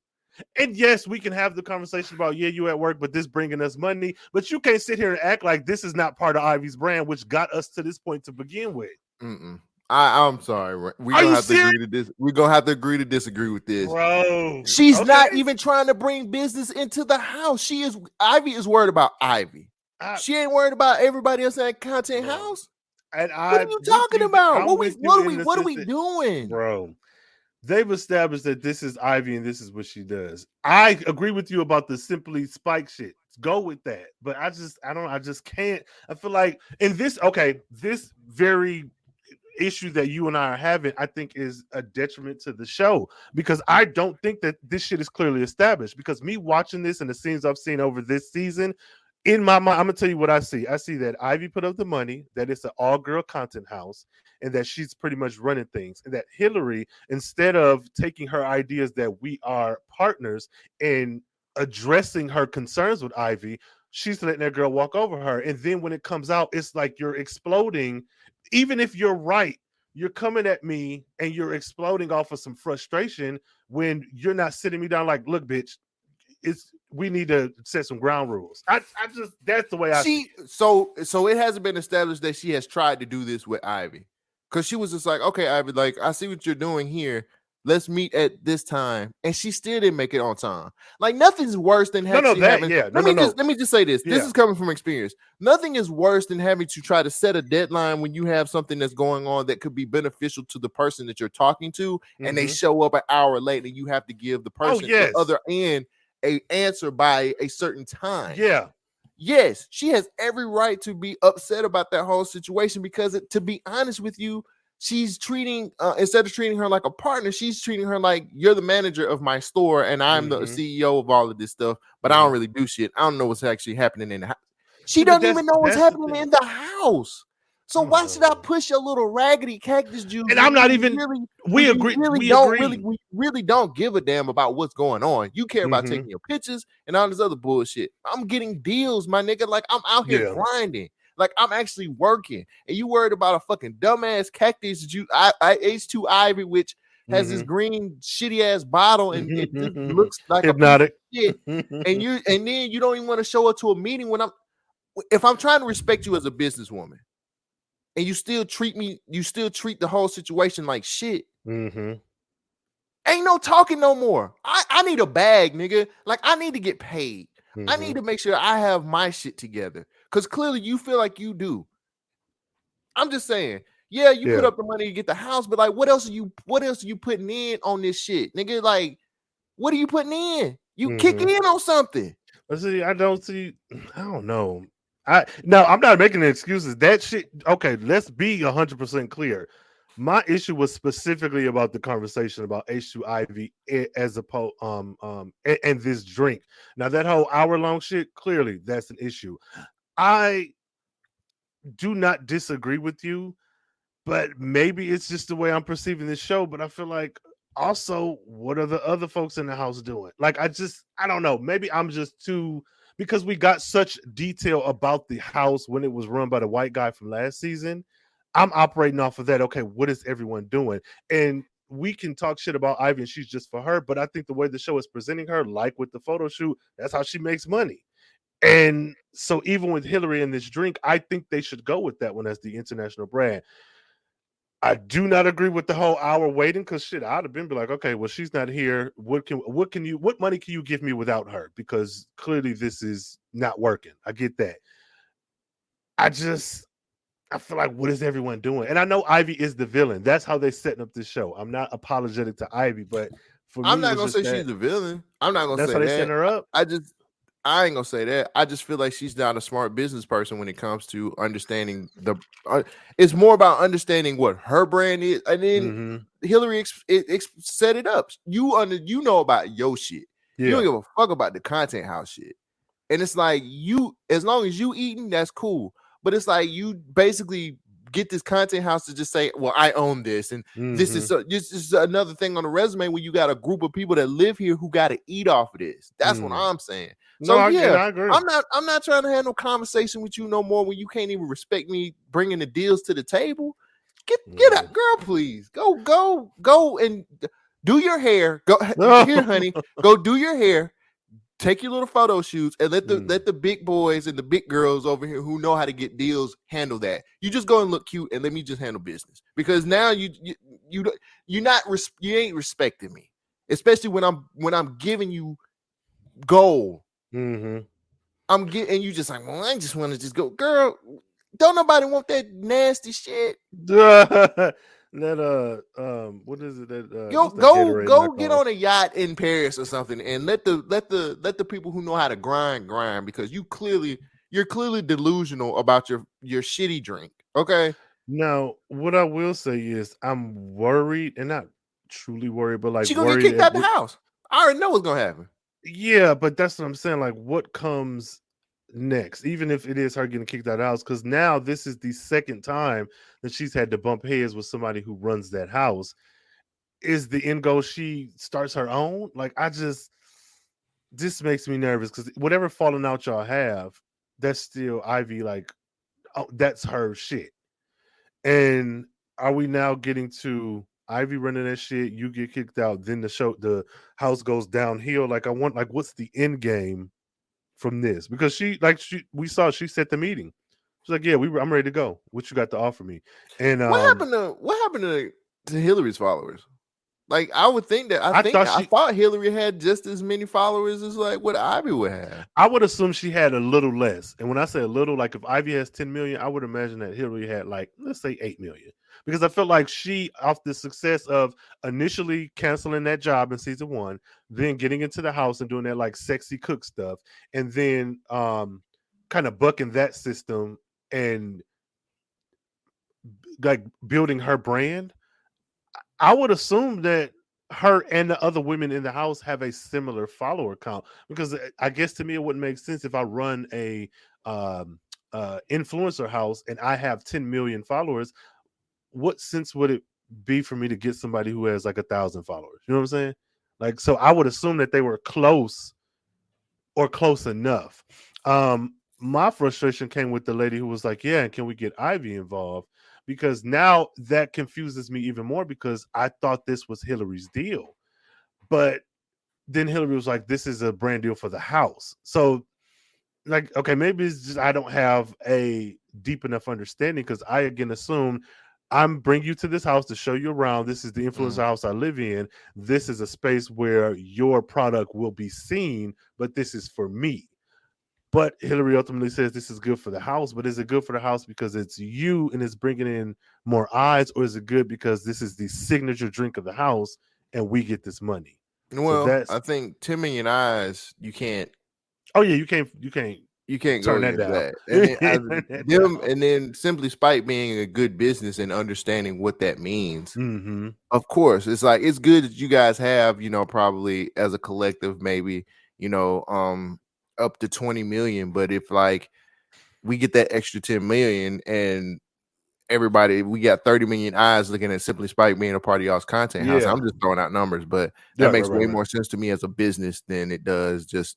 And yes, we can have the conversation about yeah, you at work, but this bringing us money. But you can't sit here and act like this is not part of Ivy's brand, which got us to this point to begin with, Mm-mm. I, I'm sorry. We're Are gonna you have to agree to this. We're gonna have to agree to disagree with this. bro. She's not even trying to bring business into the house. She is Ivy is worried about Ivy. I- She ain't worried about everybody else in that content Bro. house. And I, what are you talking you- about? I'm What we what are we what are we doing? bro. They've established that this is Ivy and this is what she does. I agree with you about the simply spike shit. Go with that. But I just I don't I just can't. I feel like in this okay, this very issue that you and I are having, I think is a detriment to the show because I don't think that this shit is clearly established. Because me watching this and the scenes I've seen over this season, in my mind, I'm gonna tell you what I see. I see that Ivy put up the money, that it's an all-girl content house, and that she's pretty much running things. And that Hillary, instead of taking her ideas that we are partners and addressing her concerns with Ivy, she's letting that girl walk over her. And then when it comes out, it's like you're exploding. Even if you're right, you're coming at me and you're exploding off of some frustration when you're not sitting me down like, look, bitch, it's we need to set some ground rules. I, I just that's the way I see. She so so it hasn't been established that she has tried to do this with Ivy. Cause she was just like, okay, Ivy, like I see what you're doing here. Let's meet at this time. And she still didn't make it on time. Like nothing's worse than having no, no, that having- yeah. No, let me no. just let me just say this. This Yeah. is coming from experience. Nothing is worse than having to try to set a deadline when you have something that's going on that could be beneficial to the person that you're talking to, and they Mhm. show up an hour late, and you have to give the person yes. the other end a answer by a certain time. yeah. Yes, she has every right to be upset about that whole situation because, it, to be honest with you, she's treating uh, instead of treating her like a partner, she's treating her like you're the manager of my store and I'm the Mhm. CEO of all of this stuff. But I don't really do shit. I don't know what's actually happening in the house. She but doesn't even know what's the happening in the house. So why should I push a little raggedy cactus juice? And I'm not even- really We agree. Really we don't agree. really we really don't give a damn about what's going on. You care about Mhm. taking your pictures and all this other bullshit. I'm getting deals, my nigga. Like I'm out here Yeah. grinding. Like I'm actually working. And you worried about a fucking dumbass cactus juice I, I H2 Ivy, which has this Mhm. green shitty ass bottle and it just Mhm. looks like a hypnotic. shit. And you and then you don't even want to show up to a meeting when I'm if I'm trying to respect you as a businesswoman and you still treat me, you still treat the whole situation like shit. Mm-hmm. Ain't no talking no more. I, I need a bag, nigga. Like I need to get paid. I Mm-hmm. need to make sure I have my shit together. Cause clearly you feel like you do. I'm just saying, yeah, you put up the money to get the house, but like what else are you what else are you putting in on this shit? Nigga, like what are you putting in? You kick Mhm. in on something. But see, I don't see. I don't know. I no, I'm not making excuses. That shit. Okay, let's be hundred percent clear. My issue was specifically about the conversation about H2IV i- as opposed um um and, and this drink. Now that whole hour long shit, clearly that's an issue. I do not disagree with you, but maybe it's just the way I'm perceiving this show. But I feel like also, what are the other folks in the house doing? Like, I just, I don't know. Maybe I'm just too because we got such detail about the house when it was run by the white guy from last season. I'm operating off of that. Okay, what is everyone doing? And we can talk shit about Ivy and she's just for her, but I think the way the show is presenting her, like with the photo shoot, that's how she makes money. And so even with Hillary and this drink, I think they should go with that one as the international brand. I do not agree with the whole hour waiting because shit, I'd have been be like, okay, well, she's not here. What can what can you what money can you give me without her? Because clearly this is not working. I get that. I just I feel like what is everyone doing? And I know Ivy is the villain. That's how they're setting up this show. I'm not apologetic to Ivy, but for I'm me, not gonna say just she's the villain. I'm not gonna that's say how they that. set her up. I just I ain't gonna say that. I just feel like she's not a smart business person when it comes to understanding the. Uh, it's more about understanding what her brand is, and then Mhm. Hillary ex, it, ex, set it up. You under you know about your shit. You don't give a fuck about the content house shit. And it's like you, as long as you eating, that's cool. But it's like you basically get this content house to just say, "Well, I own this," and this Mhm. is so, this is another thing on the resume when you got a group of people that live here who got to eat off of this. That's what Mm. I'm saying. No, so, I, yeah, I agree. I'm not I'm not trying to have no conversation with you no more when you can't even respect me bringing the deals to the table. Get get Mm. out, girl, please. Go go go and do your hair. Go here, honey. Go do your hair. Take your little photo shoots and let the Mm. let the big boys and the big girls over here who know how to get deals handle that. You just go and look cute and let me just handle business because now you you you you're not res- you ain't respecting me, especially when I'm when I'm giving you gold. Mhm. I'm getting you just like, well, I just want to just go, girl. don't nobody want that nasty shit. Let uh um what is it that uh, go go go get on a yacht in Paris or something and let the let the let the people who know how to grind grind because you clearly you're clearly delusional about your your shitty drink. Okay. Now, what I will say is I'm worried and not truly worried, but like she gonna get kicked out the house. I already know what's gonna happen. Yeah, but that's what I'm saying. Like, what comes next, even if it is her getting kicked out of the house, because now this is the second time that she's had to bump heads with somebody who runs that house. Is the end goal she starts her own? Like, I just this makes me nervous because whatever falling out y'all have, that's still Ivy. Like, oh, that's her shit. And are we now getting to Ivy running that shit? You get kicked out, then the show, the house goes downhill. Like, I want, like, what's the end game from this because she like she we saw she set the meeting. She's like, yeah, we I'm ready to go. What you got to offer me? And um, what happened to what happened to, to Hillary's followers? Like I would think that I, I think thought she, I thought Hillary had just as many followers as like what Ivy would have. I would assume she had a little less. And when I say a little, like if Ivy has 10 million, I would imagine that Hillary had like let's say 8 million. Because I felt like she, off the success of initially canceling that job in season one, then getting into the house and doing that like sexy cook stuff, and then um kind of bucking that system and like building her brand I would assume that her and the other women in the house have a similar follower count because uh, I guess to me it wouldn't make sense if I run a um, uh, influencer house and I have 10 million followers. What sense would it be for me to get somebody who has like a thousand followers? You know what I'm saying? Like, so I would assume that they were close or close enough. Um, my frustration came with the lady who was like, "Yeah, can we get Ivy involved?" because now that confuses me even more because I thought this was Hillary's deal. But then Hillary was like, this is a brand deal for the house. So, like, okay, maybe it's just I don't have a deep enough understanding because I again assume I'm bring you to this house to show you around. This is the influencer mm. house I live in. This is a space where your product will be seen, but this is for me. But Hillary ultimately says this is good for the house. But is it good for the house because it's you and it's bringing in more eyes, or is it good because this is the signature drink of the house and we get this money? Well, so I think ten million eyes. You can't. Oh yeah, you can't. You can't. You can't turn that down. That. And then, I, them, and then simply Spike being a good business and understanding what that means. Mm-hmm. Of course, it's like it's good that you guys have, you know, probably as a collective, maybe you know, um, up to 20 million. But if like we get that extra 10 million and everybody we got 30 million eyes looking at simply spike being a part of y'all's content house. I'm just throwing out numbers, but that yeah, makes right, way right, more sense to me as a business than it does just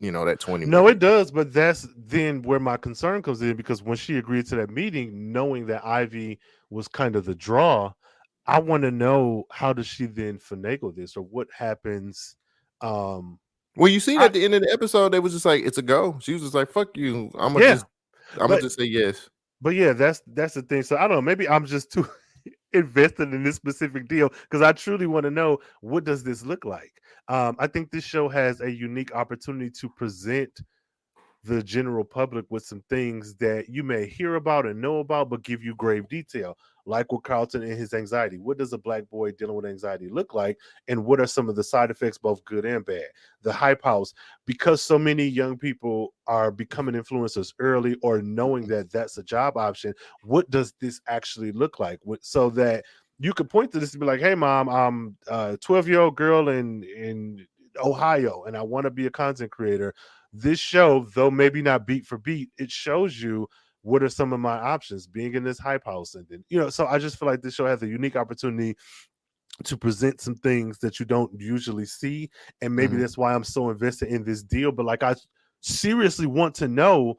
you know that 20 no it does but that's then where my concern comes in because when she agreed to that meeting knowing that ivy was kind of the draw i want to know how does she then finagle this or what happens um well, you see, at the end of the episode, they was just like, "It's a go." She was just like, "Fuck you." I'm gonna yeah, just, I'm gonna just say yes. But yeah, that's that's the thing. So I don't know. Maybe I'm just too invested in this specific deal because I truly want to know what does this look like. Um, I think this show has a unique opportunity to present the general public with some things that you may hear about and know about, but give you grave detail like with Carlton and his anxiety. What does a black boy dealing with anxiety look like? And what are some of the side effects, both good and bad? The hype house, because so many young people are becoming influencers early or knowing that that's a job option, what does this actually look like? So that you could point to this and be like, hey, mom, I'm a 12 year old girl in, in Ohio and I want to be a content creator. This show, though maybe not beat for beat, it shows you what are some of my options being in this hype house and then you know so i just feel like this show has a unique opportunity to present some things that you don't usually see and maybe mm-hmm. that's why i'm so invested in this deal but like i seriously want to know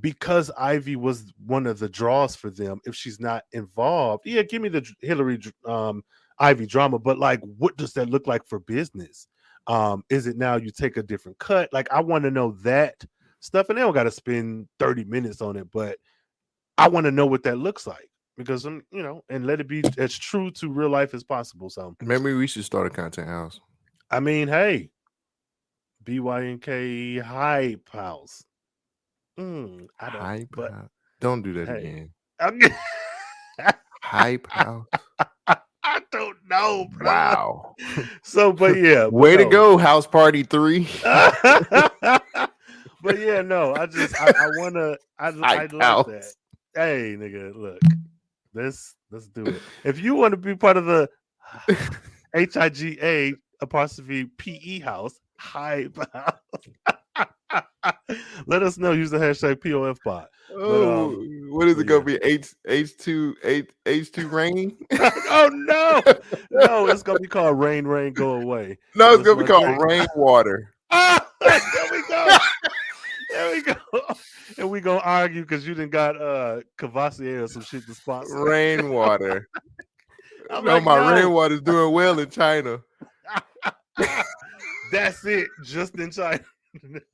because ivy was one of the draws for them if she's not involved yeah give me the hillary um ivy drama but like what does that look like for business um is it now you take a different cut like i want to know that stuff, and they don't got to spend 30 minutes on it. But I want to know what that looks like because um, you know, and let it be as true to real life as possible. So maybe we should start a content house. I mean, hey, BYNK hype house. Mm, I don't, hype but Don't do that Hey. again. I'm- Hype house. I don't know, bro. Wow. So, but yeah, Way to go, House Party Three. but yeah, no, I just I, I wanna I, I Hype like house. that. Hey, nigga, look, let's let's do it. If you want to be part of the H I G A apostrophe P E house, hype house. Let us know. Use the hashtag POF bot. Oh, um, what is but it gonna be? H H two H H two rain? oh no, no, it's gonna be called Rain, Rain, Go Away. no, it's That's gonna be called thing. rainwater. Ah, there we go. There we go. And we gonna argue because you didn't got uh Courvoisier or some shit to sponsor. Rainwater. No, like, my no. rainwater's doing well in China. That's it, just in China.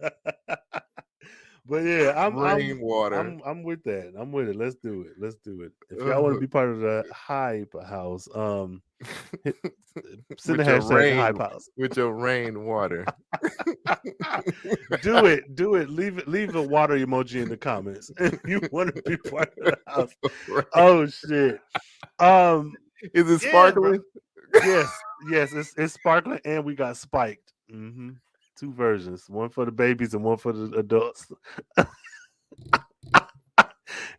but yeah, I'm I'm, rainwater. I'm I'm with that. I'm with it. Let's do it. Let's do it. If y'all want to be part of the hype house, um, hit- send the With your hashtag rain. hype house. with your rainwater. do it, do it. Leave it, leave a water emoji in the comments. If you want to be part of the house. Oh shit. Um, Is it Yeah, sparkling? yes, yes, it's it's sparkling and we got spiked. hmm Two versions, one for the babies and one for the adults.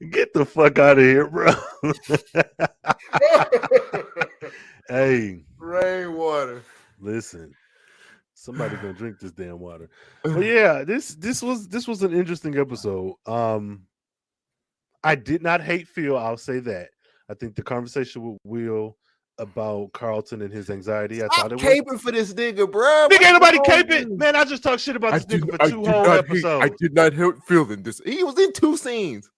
Get the fuck out of here, bro. hey, rainwater. listen. Somebody gonna drink this damn water. But yeah, this this was this was an interesting episode. Um I did not hate Phil, I'll say that. I think the conversation with Will about Carlton and his anxiety, I Stop thought it was caping for this nigga, bro. Nigga, ain't nobody caping. Man, I just talked shit about I this did, nigga I for two whole not hate, episodes. I did not help feeling this. He was in two scenes.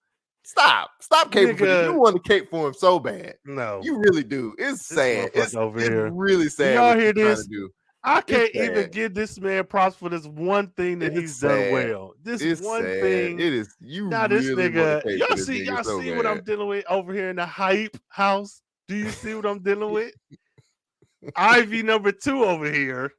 Stop. Stop caping for this. You want to cape for him so bad. no, You really do. It's This sad. It's, over it's here. really sad. Y'all hear this? to do. I can't it's even sad. give this man props for this one thing that It's he's done well. This It's one sad. thing. It is. You now this really nigga, y'all this see, nigga y'all so see what I'm dealing with over here in the hype house. Do you see what I'm dealing with? Ivy number two over here,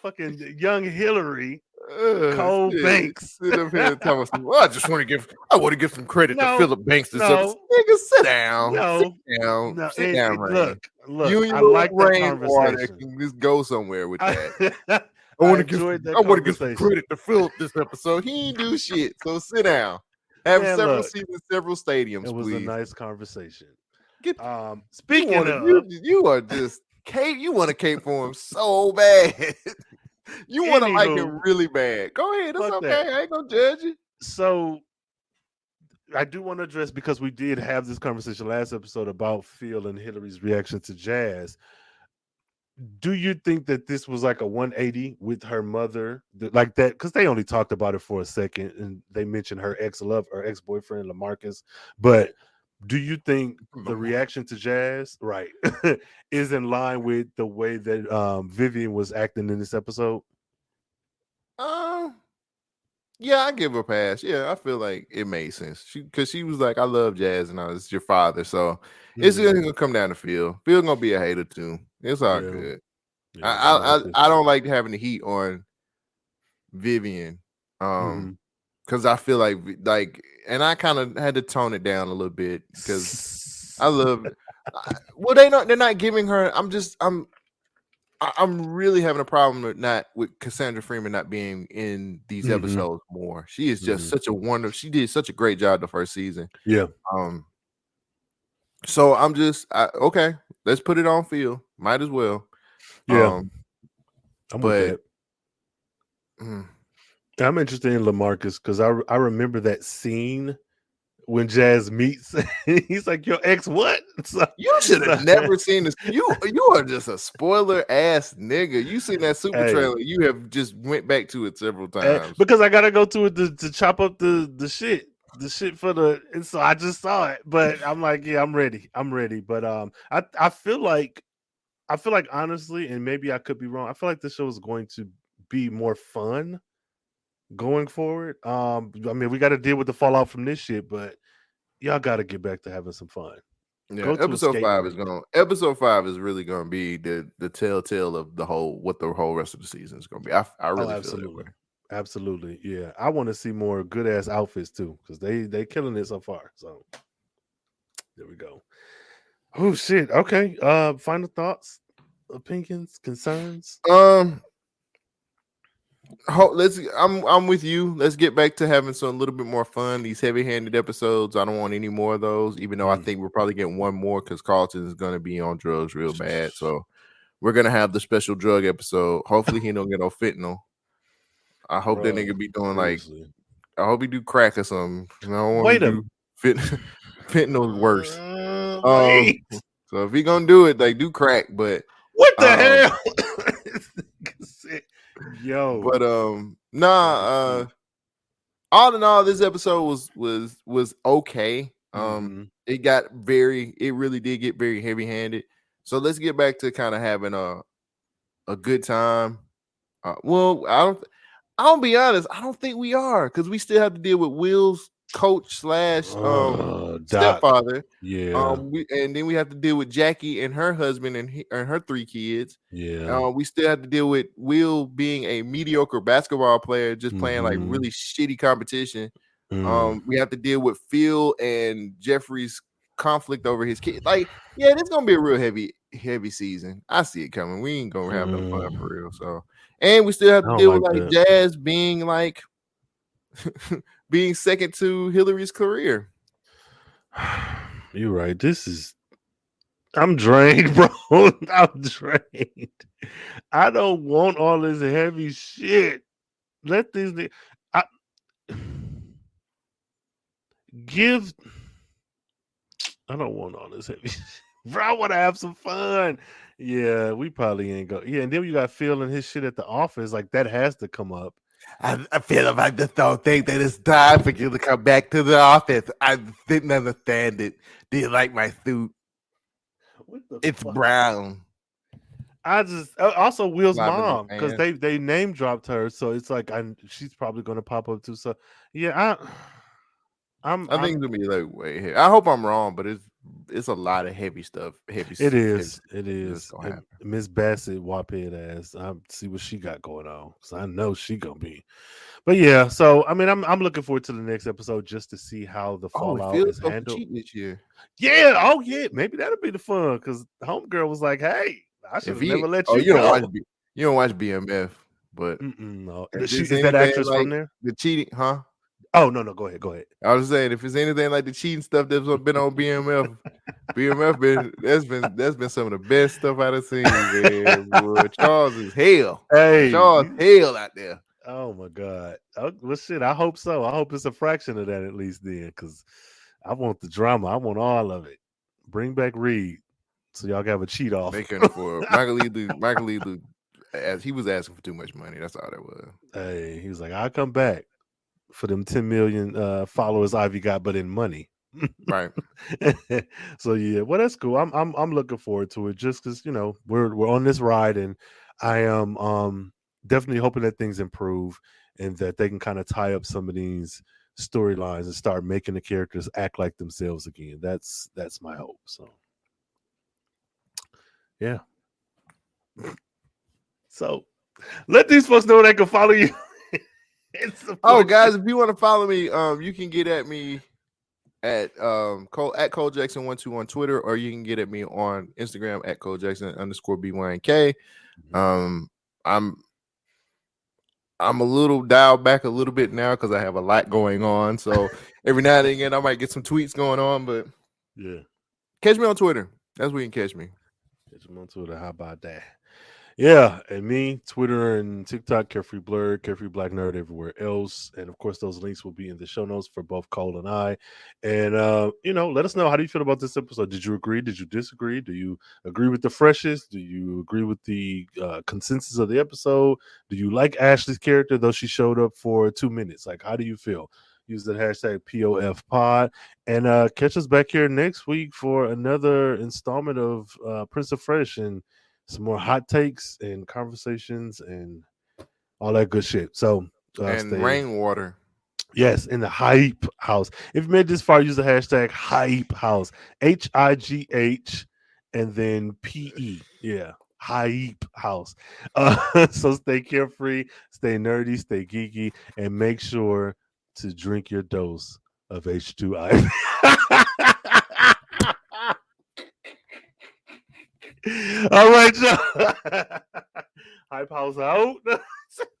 fucking young Hillary, Ugh, Cole shit. Banks. Sit up here and tell us. Well, I just want to give. I want to give some credit No, to Philip Banks. This no. episode. Nigga, sit down. No, sit down. No, sit it- down, it- Rain. look, look. you and I like rainwater conversation. can just go somewhere with that. I, I want to give. I want to give some credit to Philip this episode. He ain't do shit. So sit down. Have Man, several look. seasons, several stadiums, it was please. a nice conversation. Get- Um, you, speaking wanna, of, you, you are just cape. You want to cape for him so bad. you want to like him really bad. Go ahead. It's okay. that. I ain't gonna judge you. so I do want to address because we did have this conversation last episode about Phil and Hillary's reaction to Jazz. Do you think that this was like a 180 with her mother, like that? Because they only talked about it for a second, and they mentioned her ex love or ex boyfriend Lamarcus. But do you think the reaction to Jazz, right, is in line with the way that um, Vivian was acting in this episode? Um, yeah, I give her a pass. Yeah, I feel like it made sense. She because she was like, I love jazz and I was your father. So it's Mhm. gonna come down to Phil. Phil gonna be a hater too. It's all Yeah. good. Yeah, I, I I I don't like having the heat on Vivian. Um because I feel like like and I kind of had to tone it down a little bit because I love I- well they not they're not giving her I'm just I'm I'm really having a problem with not with Cassandra Freeman not being in these Mhm. episodes more. She is just Mhm. such a wonder. She did such a great job the first season. yeah. Um, so I'm just I, okay. Let's put it on Phil. Might as well. Yeah. Um, I'm but- I'm interested in Lamarcus because I I remember that scene when Jazz meets. he's like, "Your ex, what?" So, you should have so- never seen this. You you are just a spoiler ass nigga. You seen that super Hey. trailer? You have just went back to it several eh, times. because I gotta go to it to, to chop up the the shit, the shit for the. And so I just saw it, but I'm like, yeah, I'm ready. I'm ready. But um, I I feel like, I feel like honestly, and maybe I could be wrong. I feel like this show is going to be more fun going forward. Um, I mean, we got to deal with the fallout from this shit, but y'all got to get back to having some fun. Yeah, episode five is going. Episode five is really going to be the the telltale of the whole what the whole rest of the season is going to be. I I really feel that absolutely. way. Absolutely, yeah. I want to see more good ass outfits too, because they they killing it so far. So there we go. Oh shit. Okay. Uh, final thoughts, opinions, concerns. Um, let's. I'm I'm with you. Let's get back to having some a little bit more fun. These heavy-handed episodes. I don't want any more of those. Even though I Mm. think we're probably getting one more because Carlton is going to be on drugs real bad. So we're gonna have the special drug episode. Hopefully he don't get no fentanyl. I hope that nigga be doing like. I hope he do crack or something. I don't want Wait do fent- fentanyl worse. Uh, Um. So if he gonna do it, like do crack, but what the um, hell? This nigga said- Yo, but um nah uh all in all this episode was was was okay. Um Mhm. it got very it really did get very heavy handed so let's get back to kind of having a a good time. Uh, well i don't i'll be honest i don't think we are because we still have to deal with will's coach slash um Uh, stepfather yeah, um we, and then we have to deal with jackie and her husband and, he, and her three kids yeah, uh, we still have to deal with Will being a mediocre basketball player, just playing like Mhm. really shitty competition. Mm. Um, we have to deal with Phil and Geoffrey's conflict over his kid. Like, yeah, this gonna be a real heavy, heavy season. I see it coming. We ain't gonna have no fun for real. So, and we still have to deal with like like Jazz being like being second to Hilary's career. You're right. This is. I'm drained, bro. I'm drained. I don't want all this heavy shit. Let these. I give. I don't want all this heavy. shit. Bro, I want to have some fun. Yeah, we probably ain't go. Yeah, and then you got Phil and his shit at the office. Like that has to come up. I, I feel like I just don't think that it's time for you to come back to the office. I didn't understand it. Didn't like my suit. It's fuck? brown. I just uh, also Will's mom because they they name dropped her, so it's like I she's probably gonna pop up too. So yeah, I I'm I think it's gonna be like way here. I hope I'm wrong, but it's it's a lot of heavy stuff. Heavy. it heavy is stuff. it is gonna And happen. Miss Bassett whop head ass. I see what she got going on because I know she gonna be. But yeah, so I mean, I'm I'm looking forward to the next episode just to see how the Oh, fallout feels is so handled. this year. Yeah, oh yeah, maybe that'll be the fun because homegirl was like, "Hey, I should If have he, never let oh, you, you don't go." watch you don't watch BMF, but Mm-mm, no, If she, is that actress like- from there? the cheating, huh? Oh no, no, go ahead, go ahead. I was saying if it's anything like the cheating stuff that's been on BMF, BMF been that's been that's been some of the best stuff I've seen. Man. Boy, Charles is hell. Hey, Charles hell out there. oh my god. Oh, well, shit. I hope so. I hope it's a fraction of that at least then, because I want the drama. I want all of it. Bring back Reed, so y'all can have a cheat off. They couldn't afford Michael Lee. Michael Lee, as he was asking for too much money. That's all that was. Hey, he was like, "I'll come back for them 10 million uh, followers Ivy got, but in money." Right. so yeah, well that's cool. I'm I'm I'm looking forward to it just because you know we're we're on this ride and I am um definitely hoping that things improve and that they can kind of tie up some of these storylines and start making the characters act like themselves again. That's that's my hope. So yeah. So let these folks know they can follow you. Oh, guys, if you want to follow me, um, you can get at me at um Cole at Cole Jackson one two on Twitter, or you can get at me on Instagram at Cole Jackson underscore BYNK. Um, I'm I'm a little dialed back a little bit now because I have a lot going on. So every now and again, I might get some tweets going on, but yeah. catch me on Twitter. That's where you can catch me. Catch him on Twitter. How about that? Yeah, and me, Twitter and TikTok, Carefree Blur, Carefree Black Nerd, everywhere else. And of course, those links will be in the show notes for both Cole and I. And uh, you know, let us know how do you feel about this episode? Did you agree? Did you disagree? Do you agree with the freshest? Do you agree with the uh, consensus of the episode? Do you like Ashley's character, though she showed up for two minutes? Like, how do you feel? Use the hashtag POF pod and uh catch us back here next week for another installment of uh Prince of Fresh and some more hot takes and conversations and all that good shit. So uh, and stay- rainwater. yes, in the hype house. If you made this far, use the hashtag hype house. H I G H and then P E. Yeah. hype house. Uh, so stay carefree, stay nerdy, stay geeky, and make sure to drink your dose of H2I. All right, so. Hi, pals out.